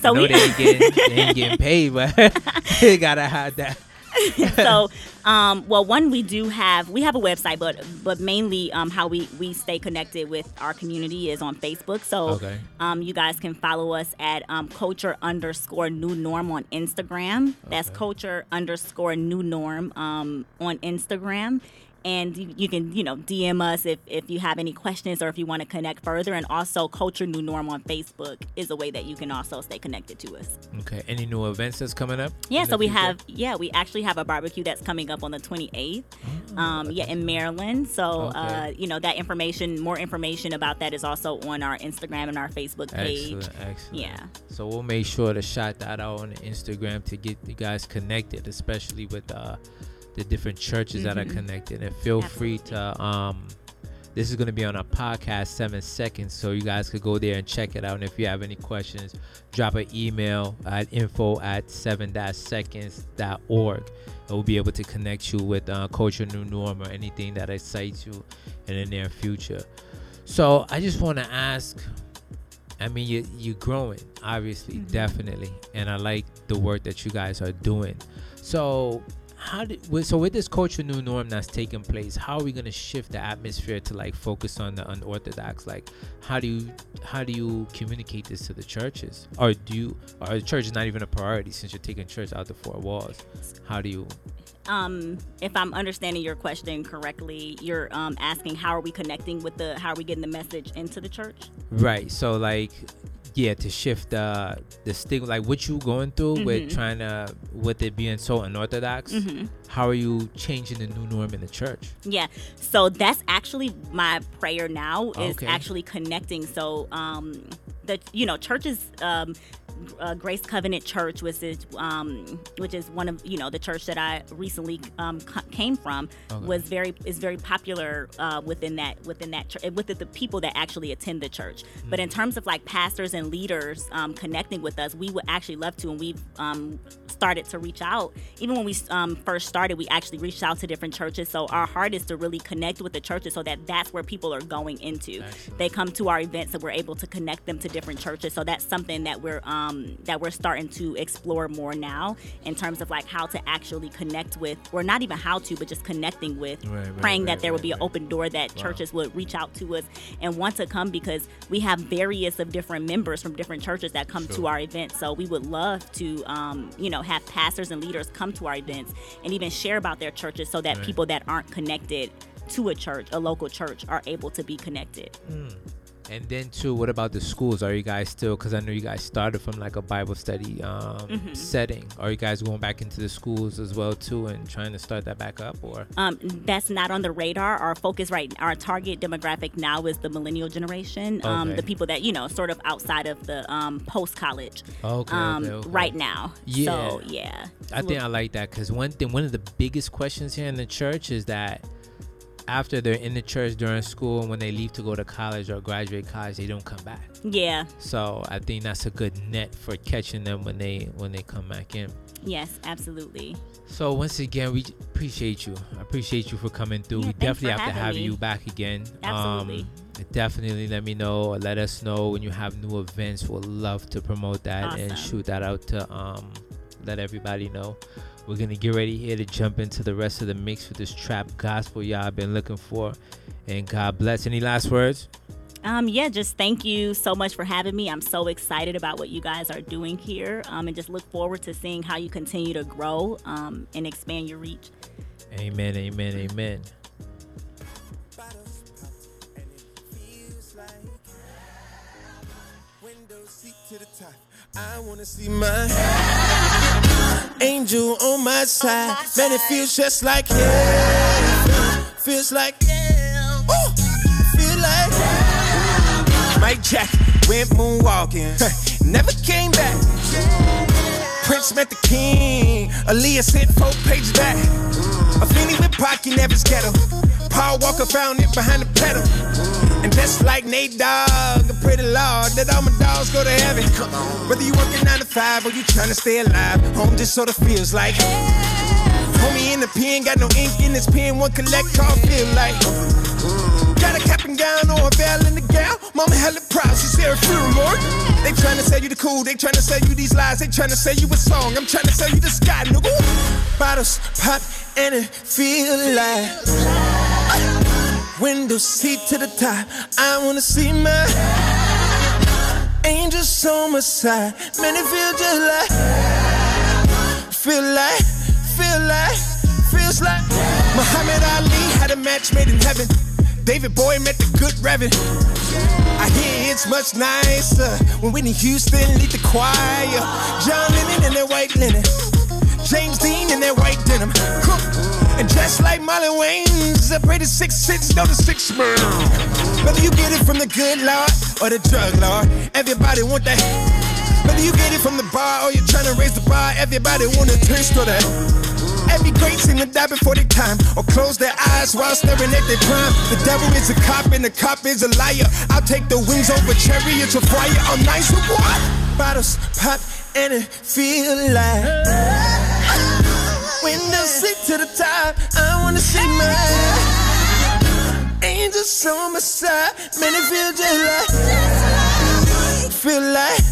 So I know we- they ain't getting they ain't getting paid, but they gotta have that. so um, well one we do have we have a website but but mainly um, how we we stay connected with our community is on facebook. So Okay. um, you guys can follow us at um, culture underscore new norm on instagram. That's culture underscore new norm um, on instagram and you, you can you know DM us if if you have any questions or if you want to connect further. And also, Culture New Norm on Facebook is a way that you can also stay connected to us. Okay. Any new events that's coming up? Yeah, so we future? have yeah we actually have a barbecue that's coming up on the 28th. Oh, Um, yeah, in Maryland. So uh, you know that information, more information about that is also on our Instagram and our Facebook page. Excellent, excellent. Yeah. So we'll make sure to shout that out on Instagram to get you guys connected, especially with uh, the different churches that are Mhm. connected. And feel free to um, this is going to be on our podcast, Seven Seconds, so you guys could go there and check it out. And if you have any questions, drop an email at info at seven seconds.org. And we'll be able to connect you with uh, Culture New Norm or anything that excites you in the near future. So I just want to ask I mean, you you're growing, obviously, definitely, and I like the work that you guys are doing. So, how did so with this culture new norm that's taking place? How are we gonna shift the atmosphere to like focus on the unorthodox? Like, how do you how do you communicate this to the churches, or do you or the church is not even a priority since you're taking church out the four walls? How do you? Um, if I'm understanding your question correctly, you're um, asking how are we connecting with the how are we getting the message into the church? Right. So like, yeah, to shift uh, the stigma, like what you going through with Mhm. trying to with it being so unorthodox. Mhm. How are you changing the new norm in the church? Yeah. So that's actually my prayer now is Okay. actually connecting. So um the you know churches um uh, Grace Covenant Church, which is um, which is one of you know the church that I recently um, c- came from, Okay. was very is very popular uh, within that within that church with the, people that actually attend the church. But in terms of like pastors and leaders um, connecting with us, we would actually love to, and we've um, started to reach out. Even when we um, first started, we actually reached out to different churches. So our heart is to really connect with the churches, so that that's where people are going into. They come to our events, and we're able to connect them to different churches. So that's something that we're um, that we're starting to explore more now in terms of like how to actually connect with, or not even how to, but just connecting with, Right, right, praying right, that there would right, be an open door that Wow. churches would reach out to us and want to come because we have various of different members from different churches that come to our events. So we would love to, um, you know, have pastors and leaders come to our events and even share about their churches so that Right. people that aren't connected to a church, a local church, are able to be connected. And then too, what about the schools? Are you guys still? Because I know you guys started from like a Bible study um, Mhm. setting. Are you guys going back into the schools as well too, and trying to start that back up? Or Um, that's not on the radar. Our focus right, our target demographic now is the millennial generation, um, Okay. the people that you know, sort of outside of the um, post college. Okay, um, okay, okay. right now. Yeah. So yeah. I think I like that because one thing, one of the biggest questions here in the church is that after they're in the church during school and when they leave to go to college or graduate college, they don't come back. Yeah. So I think that's a good net for catching them when they when they come back in. Yes, absolutely. So once again, we appreciate you. I appreciate you for coming through. Yeah, we definitely have to have me. you back again. Absolutely. Um, definitely let me know or let us know when you have new events. We'll love to promote that and shoot that out to um let everybody know. We're gonna get ready here to jump into the rest of the mix with this trap gospel y'all been looking for. And God bless. Any last words? Um, yeah, just thank you so much for having me. I'm so excited about what you guys are doing here, um, and just look forward to seeing how you continue to grow um, and expand your reach. Amen, amen, amen. I wanna see my angel on my side. Man, it feels just like yeah. Feels like yeah. Ooh, feel like Mike Jack went moonwalking. Never came back. Prince met the king. Aaliyah sent four pages back. A Feeny with Pocky Never's ghetto. Paul Walker found it behind the pedal. And just like Nate Dogg, I pray the Lord that all my dogs go to heaven. Whether you working nine to five or you trying to stay alive, home just sort of feels like. Homie in the pen, got no ink in his pen, one collect call feel like. Got a cap and gown or a veil in the gown. Mama hella proud, she said her funeral, Lord. They trying to sell you the cool, they trying to sell you these lies, they trying to sell you a song. I'm trying to sell you the sky, nigga. Bottles pop and it feel like. Window seat to the top, I wanna see my angels on my side. Man, it feel just like, feel like, feel like, feels like Muhammad Ali had a match made in heaven. David Bowie met the good Reverend. I hear it's much nicer when Whitney Houston lead the choir. John Lennon in their white linen. James Dean in their white denim. And just like Marlon Wayans, I pray the six six, know the six man. Whether you get it from the good Lord or the drug Lord, everybody want that. Whether you get it from the bar or you're trying to raise the bar, everybody want a taste of that. Every great seem to die before their time or close their eyes while staring at their prime. The devil is a cop and the cop is a liar. I'll take the wings over chariots of fire. I'm nice with what? Bottles pop and it feel like. Windows sit to the top. I wanna see my angels on my side. Man, it feel just like. Feel like,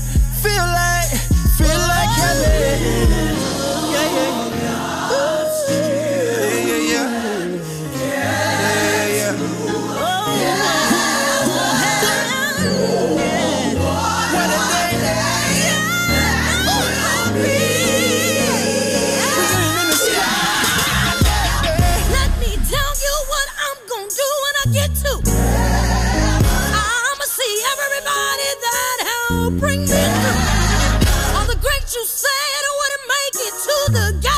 feel like, feel like heaven. The gate.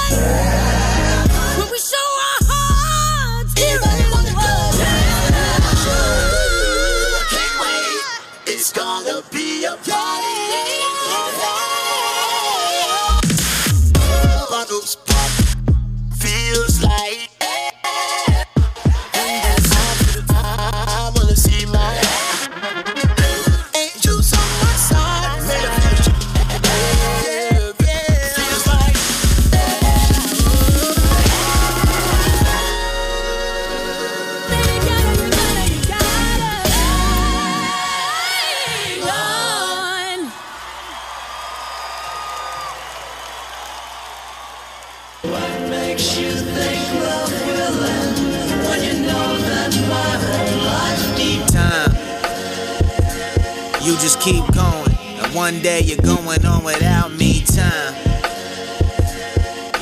Keep going, and one day you're going on without me time.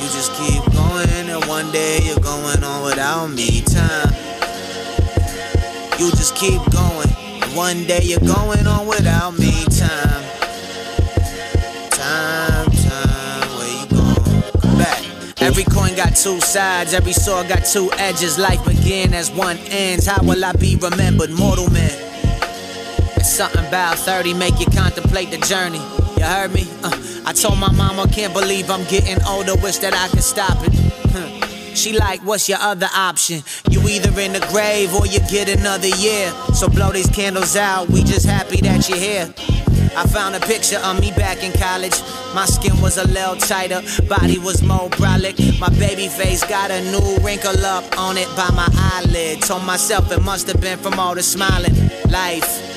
You just keep going, and one day you're going on without me time. You just keep going, and one day you're going on without me time. Time, time, where you going? Come back. Every coin got two sides, every sword got two edges. Life begin as one ends. How will I be remembered, mortal man? Something about 30 make you contemplate the journey. You heard me? Uh, I told my mama, can't believe I'm getting older, wish that I could stop it. She like, what's your other option? You either in the grave or you get another year. So blow these candles out, we just happy that you're here. I found a picture of me back in college. My skin was a little tighter, body was more brolic. My baby face got a new wrinkle up on it by my eyelid. Told myself it must have been from all the smiling. Life,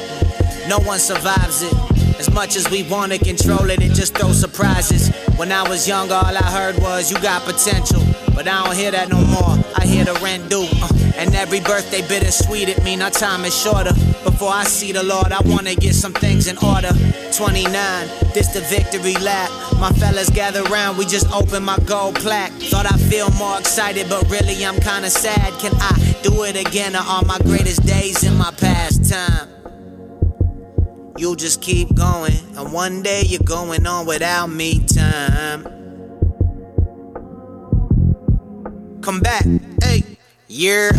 no one survives it. As much as we wanna control it, it just throws surprises. When I was young, all I heard was you got potential. But I don't hear that no more. I hear the rent due. uh, and every birthday bittersweet, it mean our time is shorter. Before I see the Lord, I wanna get some things in order. 29, this the victory lap. My fellas gather round, we just opened my gold plaque. Thought I'd feel more excited, but really I'm kinda sad. Can I do it again? Or are my greatest days in my past time? You just keep going, and one day you're going on without me time. Come back, hey, yeah.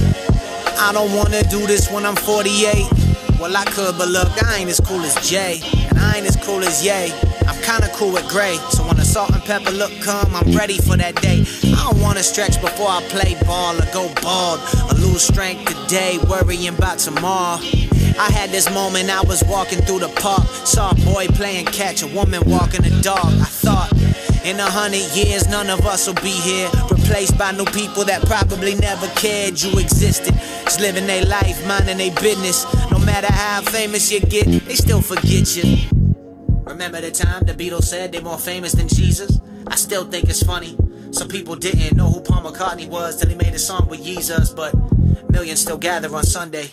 I don't wanna do this when I'm 48. Well, I could, but look, I ain't as cool as Jay, and I ain't as cool as Ye. I'm kinda cool with Gray, so when the salt and pepper look come, I'm ready for that day. I don't wanna stretch before I play ball or go bald, or lose strength today, worrying about tomorrow. I had this moment, I was walking through the park, saw a boy playing catch, a woman walking a dog. I thought, in a hundred years, none of us will be here. Replaced by new people that probably never cared you existed. Just living their life, minding their business. No matter how famous you get, they still forget you. Remember the time the Beatles said they're more famous than Jesus? I still think it's funny. Some people didn't know who Paul McCartney was till he made a song with Jesus, but millions still gather on Sunday.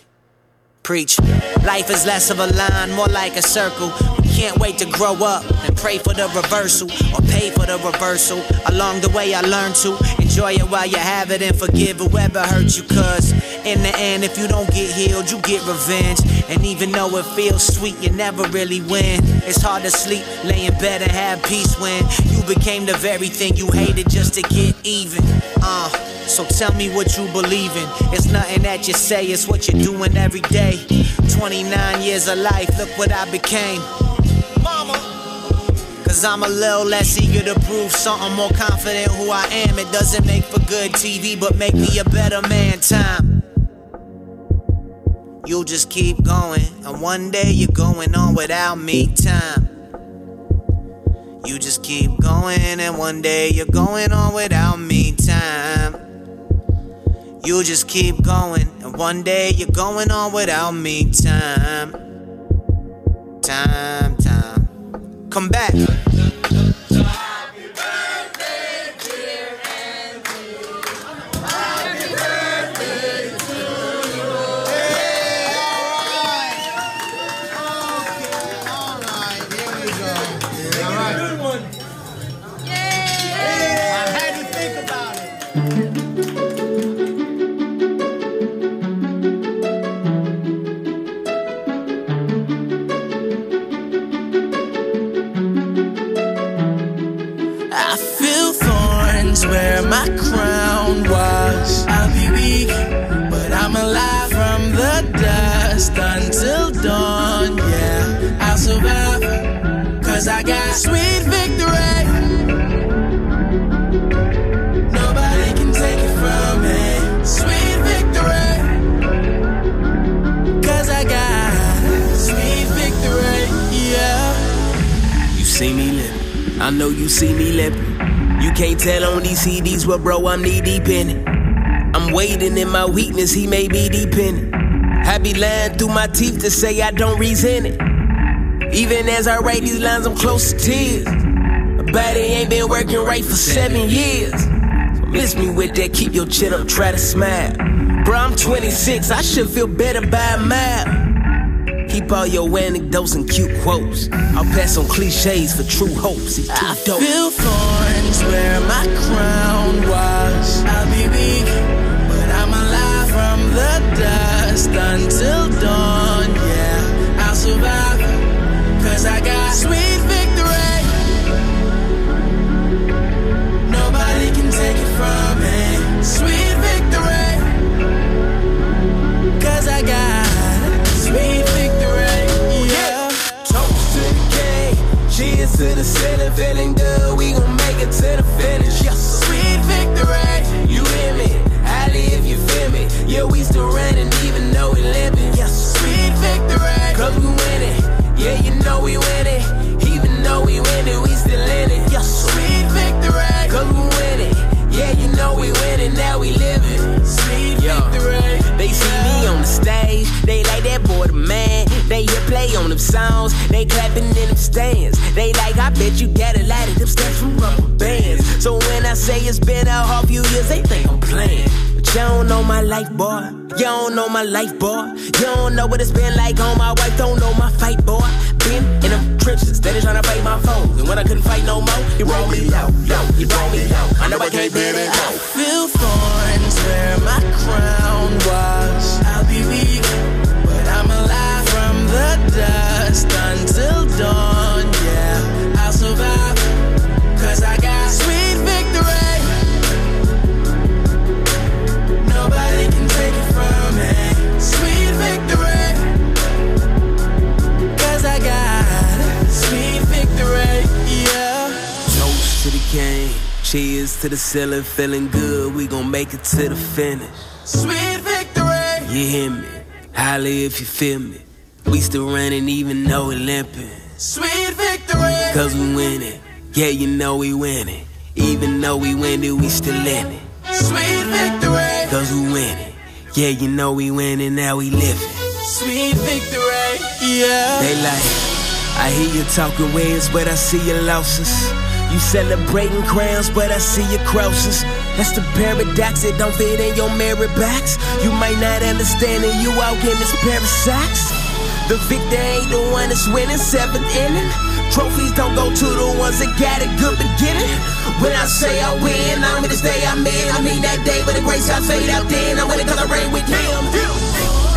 Preach. Life is less of a line, more like a circle. Can't wait to grow up and pray for the reversal or pay for the reversal. Along the way, I learned to enjoy it while you have it and forgive whoever hurt you. Cause in the end, if you don't get healed, you get revenge. And even though it feels sweet, you never really win. It's hard to sleep, lay in bed and have peace when you became the very thing you hated just to get even. Uh, so tell me what you believe in. It's nothing that you say, it's what you're doing every day. 29 years of life, look what I became. Cause I'm a little less eager to prove something more confident who I am. It doesn't make for good TV, but make me a better man. Time. You'll just keep going, and one day you're going on without me. Time. You just keep going, and one day you're going on without me. Time. You just keep going, and one day you're going on without me. Time. Time, time. Come back. Know you see me lippin'. You can't tell on these CDs, well, bro, I'm knee deep in it. I'm waiting in my weakness, he may be deep in it. I be lying through my teeth to say I don't resent it. Even as I write these lines, I'm close to tears. My body ain't been working right for seven years. So miss me with that, keep your chin up, try to smile. Bro, I'm 26, I should feel better by a mile. Keep all your anecdotes and cute quotes. I'll pass on cliches for true hopes. He's too I dope. feel thorns where my crown was. I'll be weak, but I'm alive from the dust until dawn. Yeah, I'll survive, cause I got sweet cheers to the center, feeling good. We gon' make it to the finish. Yes. Sweet victory. You hear me? Highly if you feel me. Yeah, we still running even though we limping. Yes. Sweet victory. Cause we winning. Yeah, you know we winning. Even though we winning, we still in it. Yes. Sweet victory. Cause we winning. Yeah, you know we winning. Now we living. Sweet Yo. victory. They see me on the stage, they like play on them songs, they clapping in them stands. They like, I bet you got a lot of them steps from rubber bands. So when I say it's been a half few years, they think I'm playing. But you don't know my life, boy. You don't know my life, boy. You don't know what it's been like on my wife, don't know my fight, boy. Been in them trenches, steady trying to fight my foes. And when I couldn't fight no more, he brought me low, low, he brought me low. I know I can't bear it low. Feel thorns where my crown was. Dust until dawn. Yeah, I'll survive, cause I got sweet victory. Nobody can take it from me. Sweet victory. Cause I got sweet victory. Yeah. Toast to the game, cheers to the ceiling, feeling good. We gon' make it to the finish. Sweet victory. You hear me? Holly if you feel me. We still running even though we limping. Sweet victory. Cause we winning. Yeah, you know we winning. Even though we win it, we still in it. Sweet victory. Cause we winning. Yeah, you know we winning, now we living. Sweet victory. Yeah. They like, I hear you talking ways, but I see your losses. You celebrating crowns, but I see your crosses. That's the paradox, it don't fit in your merit box. You might not understand it, you out in this pair of socks. The victor ain't the one that's winning seventh inning. Trophies don't go to the ones that got a good beginning. When I say I win, I mean this day I'm in. I mean that day when the grace got fade out then. I'm winning cause I reign with him. The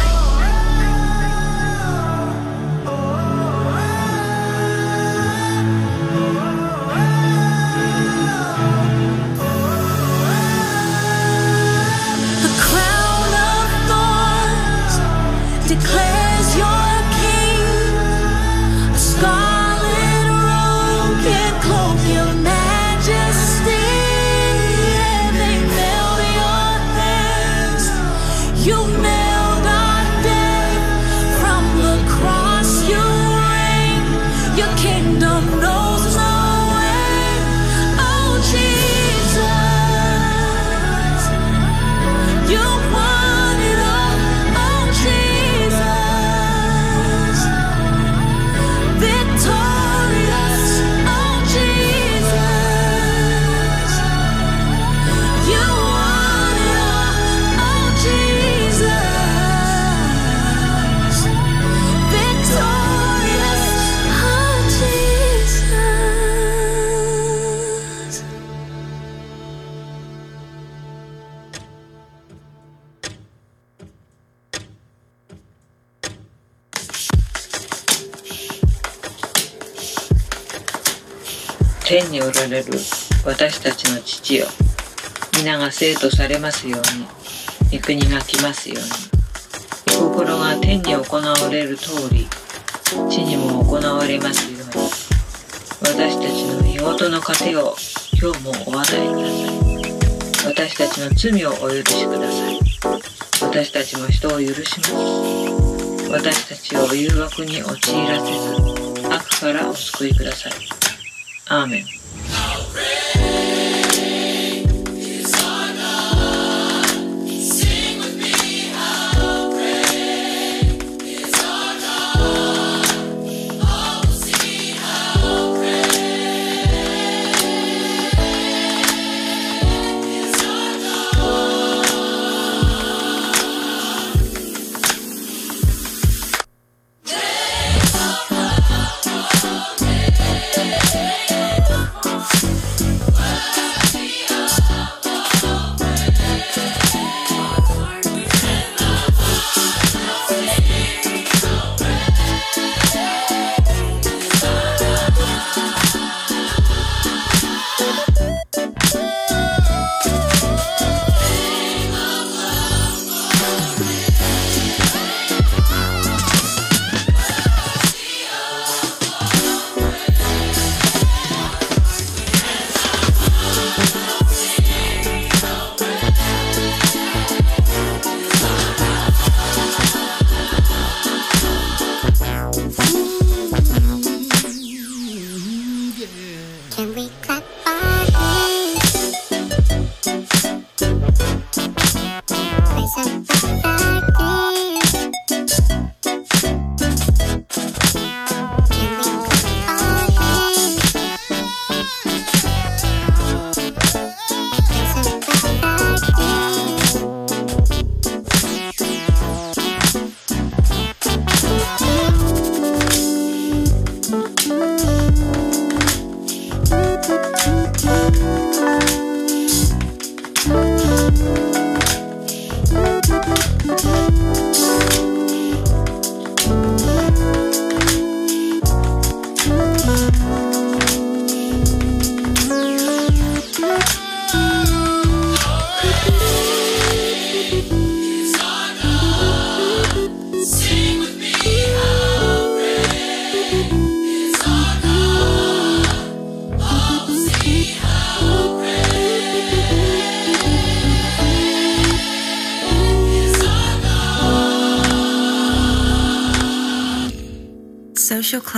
られる私たちの父よ。皆が生とされますように。御国が来ますように。御心が天に行われる通り。地にも行われますように。私たちの日ごとの糧を今日もお与えください。私たちの罪をお許しください。私たちも人を許します。私たちを誘惑に陥らせず悪からお救いください。アーメン。Oh.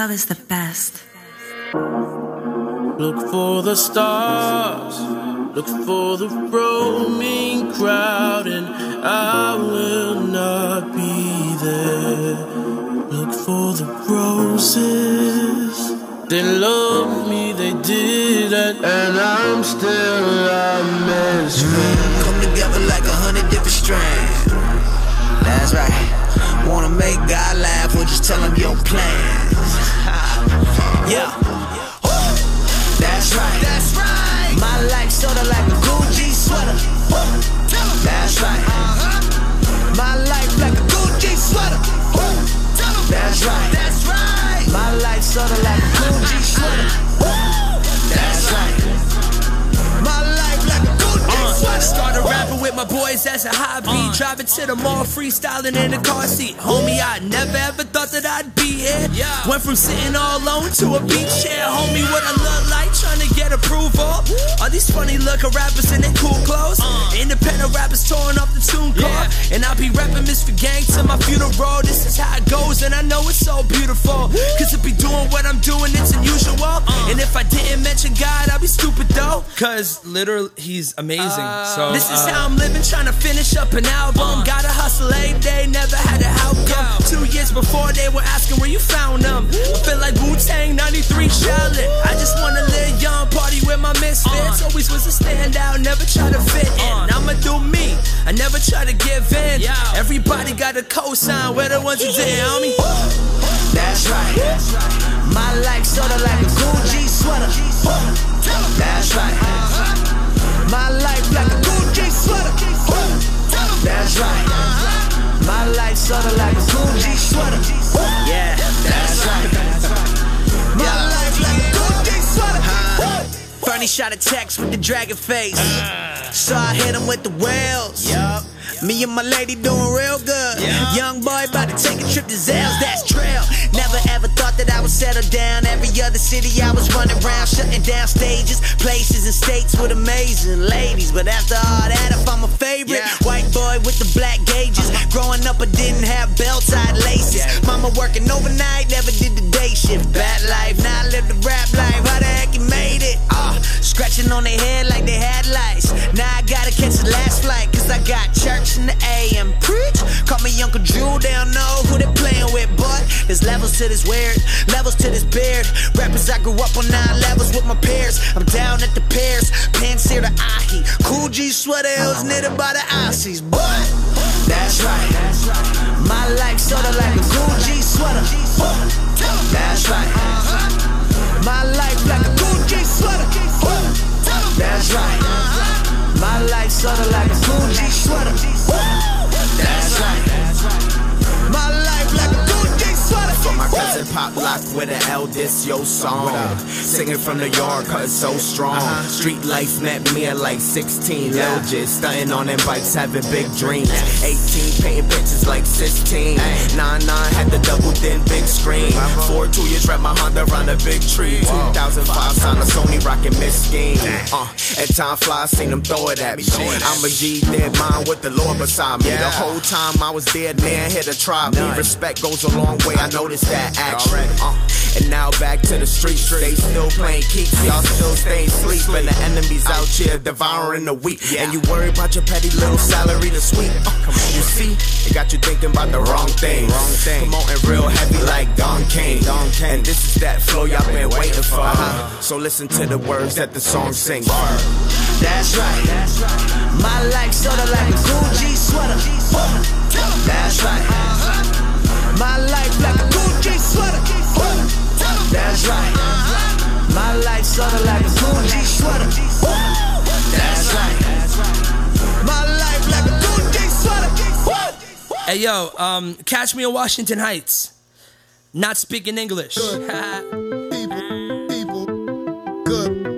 Club is the best. Freestyling in the car seat. Homie, I never ever thought that I'd be here. Went from sitting all alone to a beach chair. Homie, what I look like, trying to get approval. All these funny looking rappers in their cool clothes. Uh. Independent rappers touring off the tune car. And I'll be rapping Misfit Gang to my funeral. This is how it goes, and I know it's so beautiful. Cause to be doing what I'm doing, it's unusual. Uh. And if I didn't mention God, Cause literally, he's amazing. Uh, so This is uh, how I'm living, trying to finish up an album. Gotta hustle eh? every day, never had an outcome. Two years before, they were asking where you found them. I feel like Wu Tang 93 Charlotte. I just wanna live young, party with my misfits. Uh. Always was a standout, never try to fit in. Uh. I'ma do me, I never try to give in. Everybody got a cosign, we're the ones who did, homie. That's right. My life sorta like a Gucci sweater. That's right. My life like a Gucci sweater. That's right. My life sorta like a Gucci sweater. Yeah, that's right. My life like a Gucci sweater. Fernie shot a text with the dragon face. So I hit him with the whales. Me and my lady doing real good. Young boy about to take a trip to Zales, that's trail. Never ever that I would settle down. Every other city I was running around, shutting down stages, places and states with amazing ladies. But after all that, if I'm a favorite, white boy with the black gauges. Growing up, I didn't have belt side laces. Mama working overnight, never did the day shift. Bad life, now I live the rap life. How the heck you made it? Ah, scratching on their head like they had lights. Now I gotta catch the last flight, cause I got church in the AM. Preach, call me Uncle Drew, they don't know who they playing with, but there's levels to this weird, levels to this beard. Rappers, I grew up on nine levels with my peers. I'm down at the pairs, pants here to Ahi. Coogi sweater, was knitted by the Aussies, but that's right. My life sorta like a Gucci sweater. That's right. My life like a Gucci sweater. That's right. My life sorta like a Gucci sweater. That's right. My life like a Gucci sweater. For my cousin Pop Lock with an eldest, yo song. Singing from the yard, cause so strong. Street life met me at like 16. Lil just stunting on them bikes, having big dreams. 18, painting pictures like 16. 9 9 had the double thin big screen. 4 2 years wrapped my Honda around a big tree. 2005 signed a Sony rockin' Miss Scheme. Uh, at time fly, seen them throw it at me. I'm a G, dead mine with the Lord beside me. The whole time I was dead, man, here a try me. Respect goes a long way, I noticed that action. Uh, and now back to the streets, they still playing keeps, y'all still staying sleep. And the enemies out here devouring the weak. And you worry about your petty little salary to sweep. Uh, you see, it got you thinking about the wrong thing. Wrong thing. Promoting real heavy like Don King. Don King. And this is that flow y'all been waiting for. Uh-huh. So listen to the words that the song sings. That's right. That's right. My life sorta like a Gucci sweater. That's right. My life like a Gucci sweater. That's right. My life sorta like a Gucci sweater. That's right. My life like a Gucci sweater. Hey yo, um, catch me in Washington Heights. Not speaking English. Good,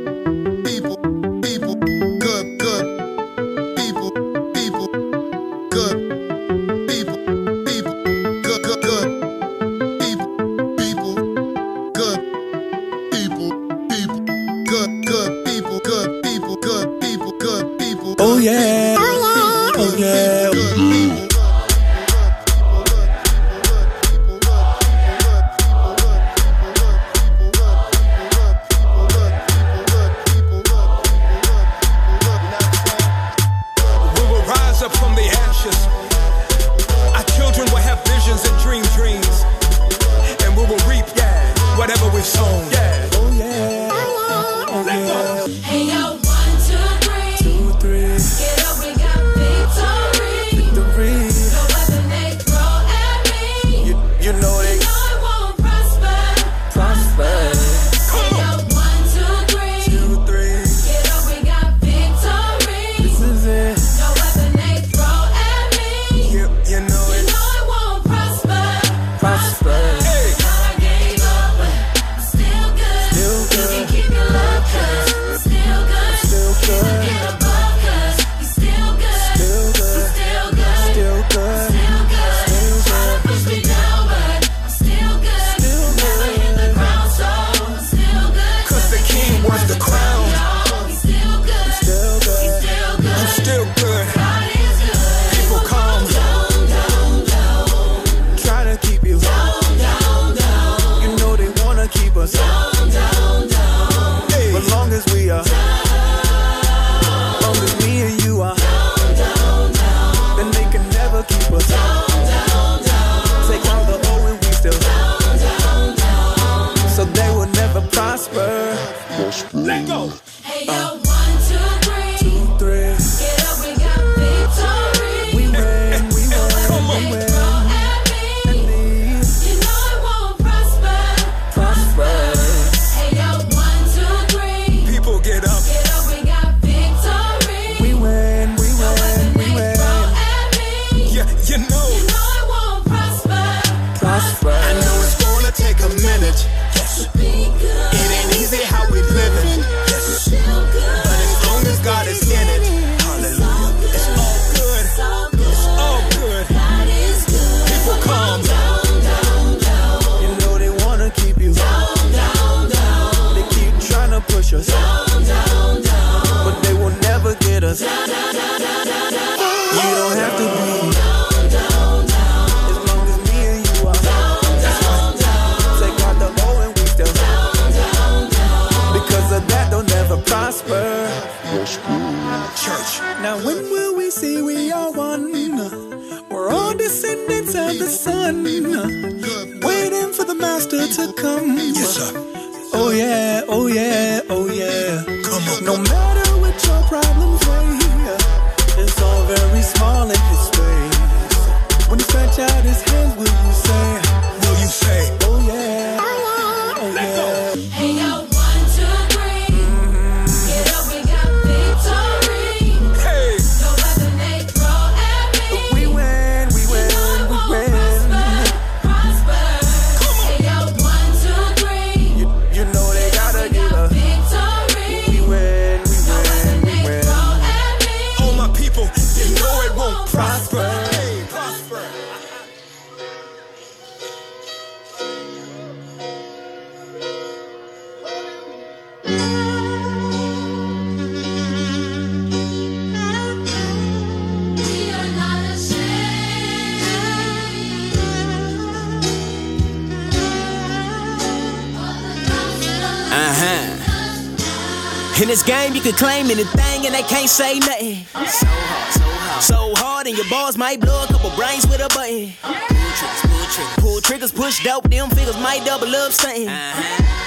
say nothing. So hard, so hard. So hard, and your balls might blow a couple brains with a button. Pull triggers, pull triggers. Pull triggers, push dope, them figures might double up something.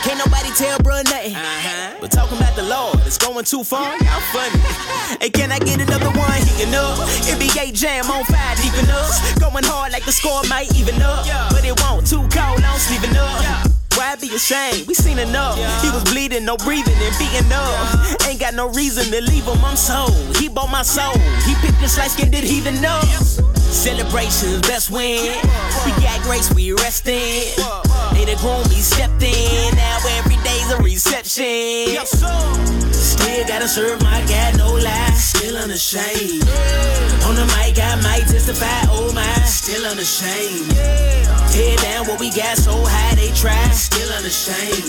Can't nobody tell bruh nothing. But talking about the Lord, it's going too far. Y'all funny. hey, can I get another one? Heating up. NBA jam on fire, deep in us. Going hard like the score might even up. But it won't, too cold, I'm sleeping up. Why be ashamed? We seen enough. He no breathing, and beating up. Ain't got no reason to leave him, I'm sold. He bought my soul. He picked this light skinned did heathen up. Celebrations, best win. We got grace, we resting. They the groom, we stepped in. Now every day's a reception. Still gotta serve my God, no lie. Still unashamed. On the mic, I might testify, oh my. Still unashamed. Tear down what we got so high, they try. Still unashamed.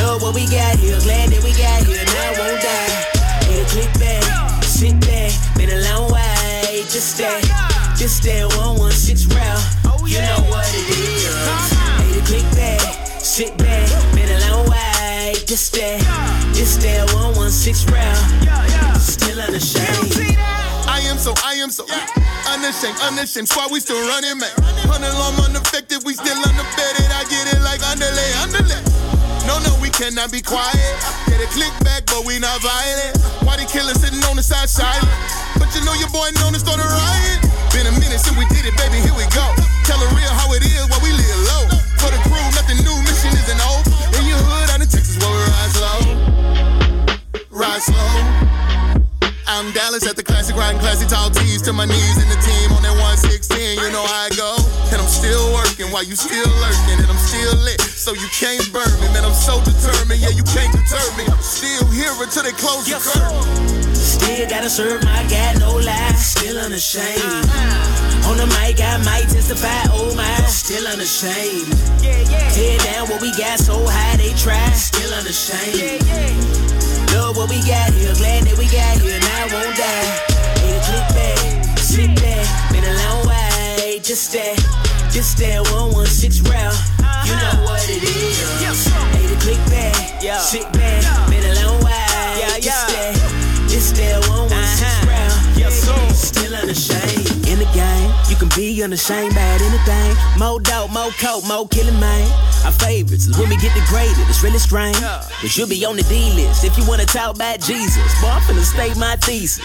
Love what we got here, glad that we got here, now won't die. Need a click back, sit back, been a long way. Just that, just that 116 route. You know what it is. Need a click back, sit back, been a long way. Just that, just that 116 route. Still unashamed. I am so, I am so unashamed, unashamed. Squad, we still running, man. Hundred long unaffected, we still underbedded. I get it like underlay, underlay. No, no, we cannot be quiet. Get a click back, but we not violent. Why the killer sitting on the side silent? But you know your boy known to start a riot. Been a minute since we did it, baby, here we go. Tell her real how it is while we live low. For the crew, nothing new, mission isn't old. Ride slow. I'm Dallas at the classic, riding classy tall tees to my knees in the team on that 116. You know how I go. And I'm still working while you still lurking, and I'm still lit. So you can't burn me, man. I'm so determined, yeah, you can't deter me. Still here until they close the curtain. Still gotta serve my God, no lie. Still unashamed. Uh-huh. On the mic, I might testify, oh my. Still unashamed. Tear down what we got so high, they try. Still unashamed. Love what we got here, glad that we got here, now I won't die. Need a click back, sit back, been a long way. Just that, just that 116 route. You know uh-huh. what it is. Need a click back, sit back, been a long way. Just that, just that 116 uh-huh. Still unashamed. In the game. You can be unashamed about anything. More dope, more coke, more killing, man. Our favorites is when we get degraded. It's really strange. But you'll be on the D list if you wanna talk about Jesus. Boy, I'm finna state my thesis.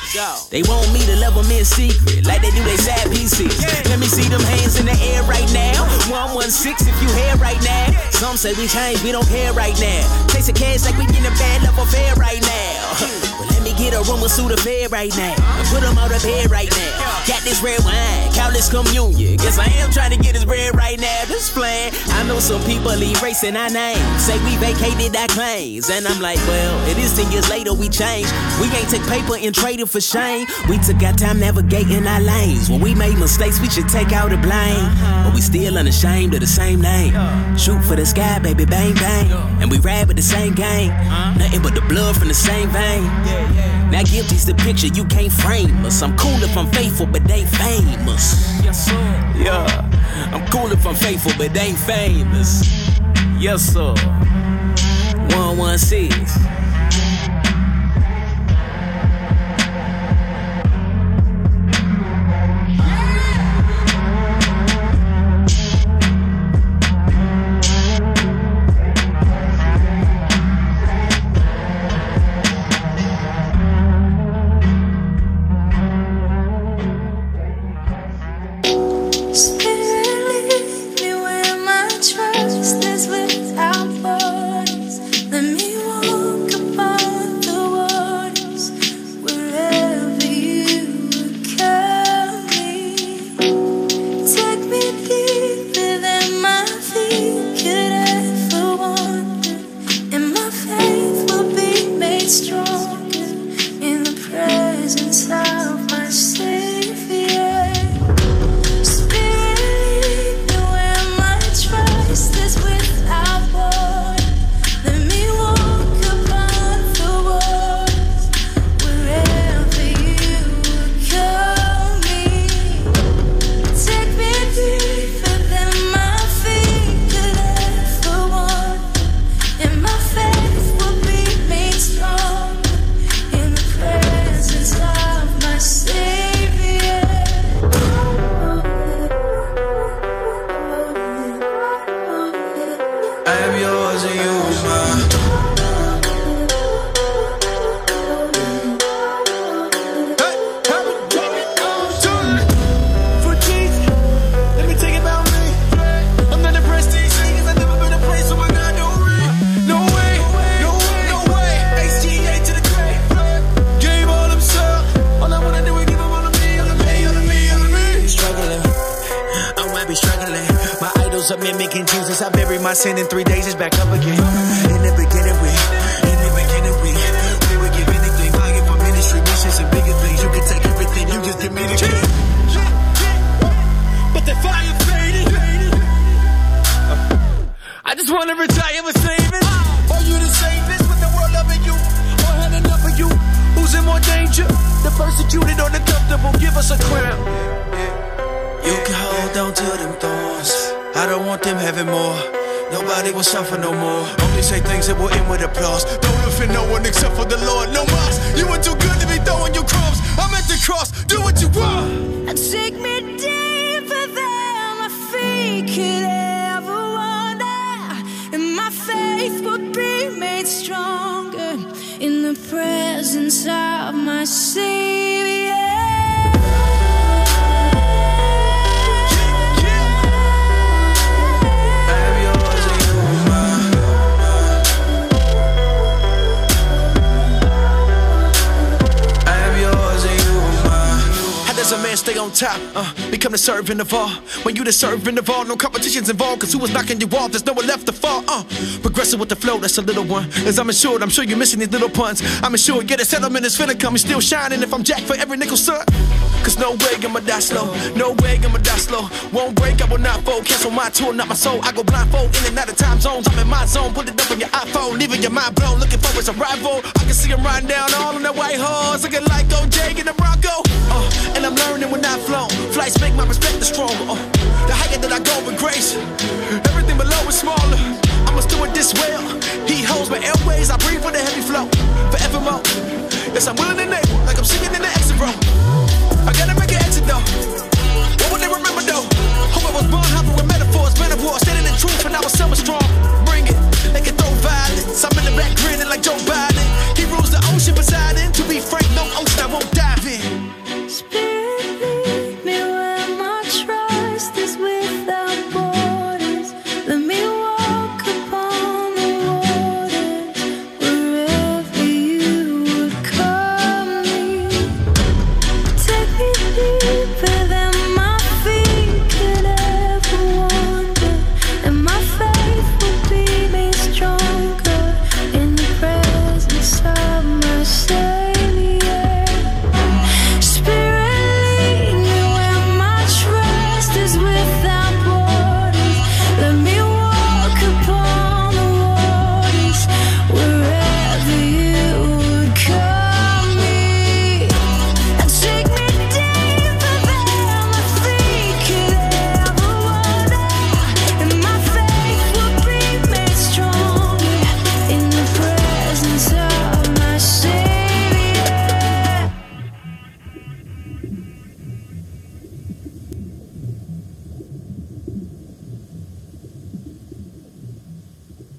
They want me to love them in secret, like they do they sad pieces. Let me see them hands in the air right now. 116 if you here right now. Some say we change, we don't care right now. Chasing cash like we getting a bad love affair right now. But let me get a room with suit of bed right now. Put them out of bed right now. Got this red wine, countless communion. Guess I am trying to get this bread right now. This plan. I know some people erasing our names. Say we vacated our claims. And I'm like, well, it is 10 years later we changed. We ain't take paper and trade it for shame. We took our time navigating our lanes. When we made mistakes, we should take out the blame. But we still unashamed of the same name. Shoot for the sky, baby, bang, bang. And we rap with the same gang. Uh-huh. Nothing but the blood from the same vein. Now guilty's the picture you can't frame us. I'm cool if I'm faithful, but they famous. Yes, sir. Yeah, I'm cool if I'm faithful, but they ain't famous. Yes, sir. 116. My sin in three days, it's back up again. In the beginning, we, in the beginning, we, we would give anything. Lying for ministry, missions, and bigger things. You can take everything, you just give me the key. But the fire faded. I just wanna retire with saving. Are you the safest with the world loving you? Or had enough of you? Who's in more danger? The persecuted or the comfortable? Give us a crown. You can hold on to them thorns. I don't want them having more. Nobody will suffer no more. Only say things that will end with applause. Don't for no one except for the Lord. No mas. You were too good to be throwing your crumbs. I'm at the cross. Do what you want. and Take me deeper stay on top? Uh, become the servant of all. When you the servant of all, no competition's involved. Cause who was knocking you off? There's no one left to fall. Uh, progressive with the flow, that's a little one. As I'm assured, I'm sure you're missing these little puns. I'm assured, yeah, the settlement is finna come. Still shining if I'm jack for every nickel, son. Cause no way I'ma die slow. No way I'ma die slow. Won't break, I will not fold. Cancel my tour, not my soul. I go blindfold in and out of time zones. I'm in my zone. Put it up on your iPhone, leaving your mind blown. Looking for his arrival. I can see him riding down all on that white horse. Looking like OJ in the Bronco uh, and I'm learning when I've flown. Flights make my perspective stronger. Uh, the higher that I go with grace, everything below is smaller. I must do it this well. Uh, he holds my airways, I breathe with a heavy flow. Forevermore, yes, I'm willing to name. like I'm singing in the exit row. I gotta make an exit though. What would they remember though? Hope I was born hopping with metaphors, war, standing in truth and I was summer strong. Bring it, they can throw violence. I'm in the back grinning like Joe Biden.